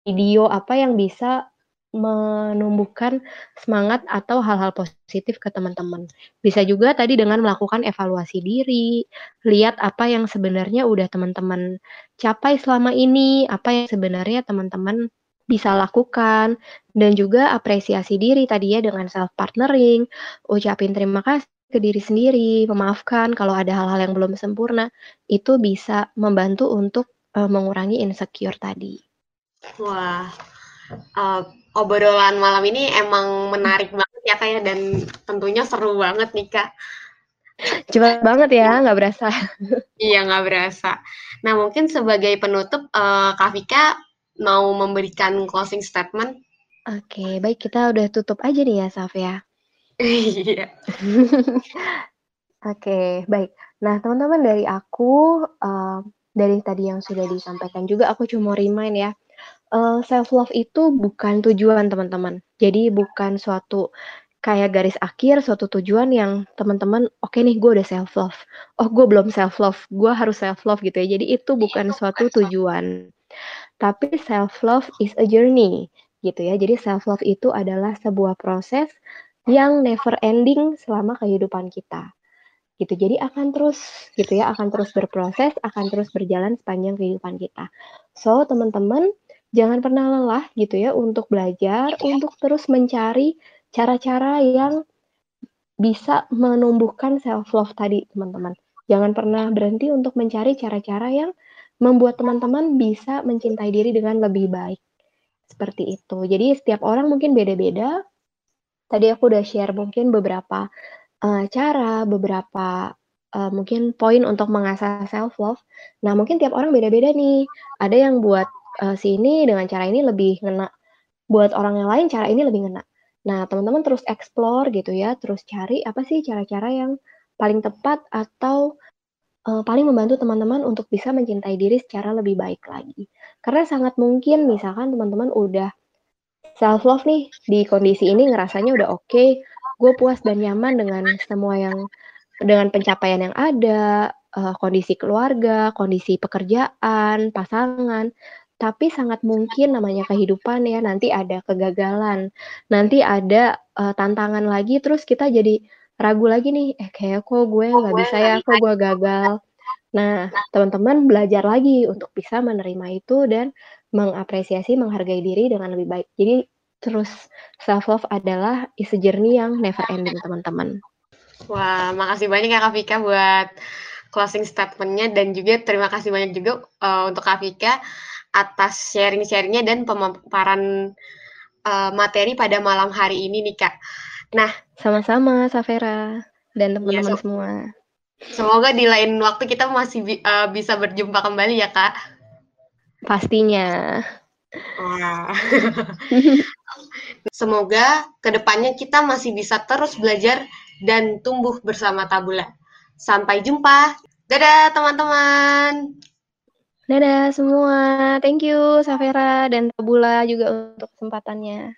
video apa yang bisa menumbuhkan semangat atau hal-hal positif ke teman-teman. Bisa juga tadi dengan melakukan evaluasi diri, lihat apa yang sebenarnya udah teman-teman capai selama ini, apa yang sebenarnya teman-teman bisa lakukan dan juga apresiasi diri tadi ya dengan self partnering, ucapin terima kasih ke diri sendiri, memaafkan kalau ada hal-hal yang belum sempurna, itu bisa membantu untuk uh, mengurangi insecure tadi. Wah, uh, obrolan malam ini emang menarik banget ya kayak ya, dan tentunya seru banget nih kak. Cepat banget ya, nggak berasa. iya nggak berasa. Nah mungkin sebagai penutup, uh, Kak Vika mau memberikan closing statement? Oke, baik kita udah tutup aja nih ya, Saf ya. Iya. Oke, baik. Nah, teman-teman dari aku, uh, dari tadi yang sudah disampaikan juga, aku cuma remind ya, uh, self-love itu bukan tujuan teman-teman. Jadi bukan suatu kayak garis akhir, suatu tujuan yang teman-teman, oke okay nih gue udah self-love. Oh, gue belum self-love, gue harus self-love gitu ya. Jadi itu bukan suatu tujuan. Tapi self love is a journey gitu ya. Jadi self love itu adalah sebuah proses yang never ending selama kehidupan kita. Gitu. Jadi akan terus gitu ya, akan terus berproses, akan terus berjalan sepanjang kehidupan kita. So, teman-teman, jangan pernah lelah gitu ya untuk belajar, untuk terus mencari cara-cara yang bisa menumbuhkan self love tadi, teman-teman. Jangan pernah berhenti untuk mencari cara-cara yang membuat teman-teman bisa mencintai diri dengan lebih baik. Seperti itu. Jadi setiap orang mungkin beda-beda. Tadi aku udah share mungkin beberapa uh, cara, beberapa uh, mungkin poin untuk mengasah self love. Nah, mungkin tiap orang beda-beda nih. Ada yang buat uh, si ini dengan cara ini lebih ngena. Buat orang yang lain cara ini lebih ngena. Nah, teman-teman terus explore gitu ya, terus cari apa sih cara-cara yang paling tepat atau uh, paling membantu teman-teman untuk bisa mencintai diri secara lebih baik lagi. Karena sangat mungkin misalkan teman-teman udah self love nih di kondisi ini ngerasanya udah oke, okay, gue puas dan nyaman dengan semua yang dengan pencapaian yang ada, uh, kondisi keluarga, kondisi pekerjaan, pasangan. Tapi sangat mungkin namanya kehidupan ya, nanti ada kegagalan, nanti ada uh, tantangan lagi, terus kita jadi ragu lagi nih, eh kayak kok gue nggak bisa ya, kok gue gagal. Nah, teman-teman belajar lagi untuk bisa menerima itu dan mengapresiasi, menghargai diri dengan lebih baik. Jadi terus self love adalah is a journey yang never ending, teman-teman. Wah, makasih banyak ya Kak Vika buat closing statementnya dan juga terima kasih banyak juga uh, untuk Kak Vika atas sharing-sharingnya dan pemaparan uh, materi pada malam hari ini nih Kak. Nah, sama-sama Safera dan Iya, teman-teman so- semua. semoga di lain waktu kita masih bi- uh, bisa berjumpa kembali ya Kak. Pastinya. Wah. Semoga ke depannya kita masih bisa terus belajar dan tumbuh bersama Tabula. Sampai jumpa. Dadah teman-teman. Dadah semua. Thank you Safera dan Tabula juga untuk kesempatannya.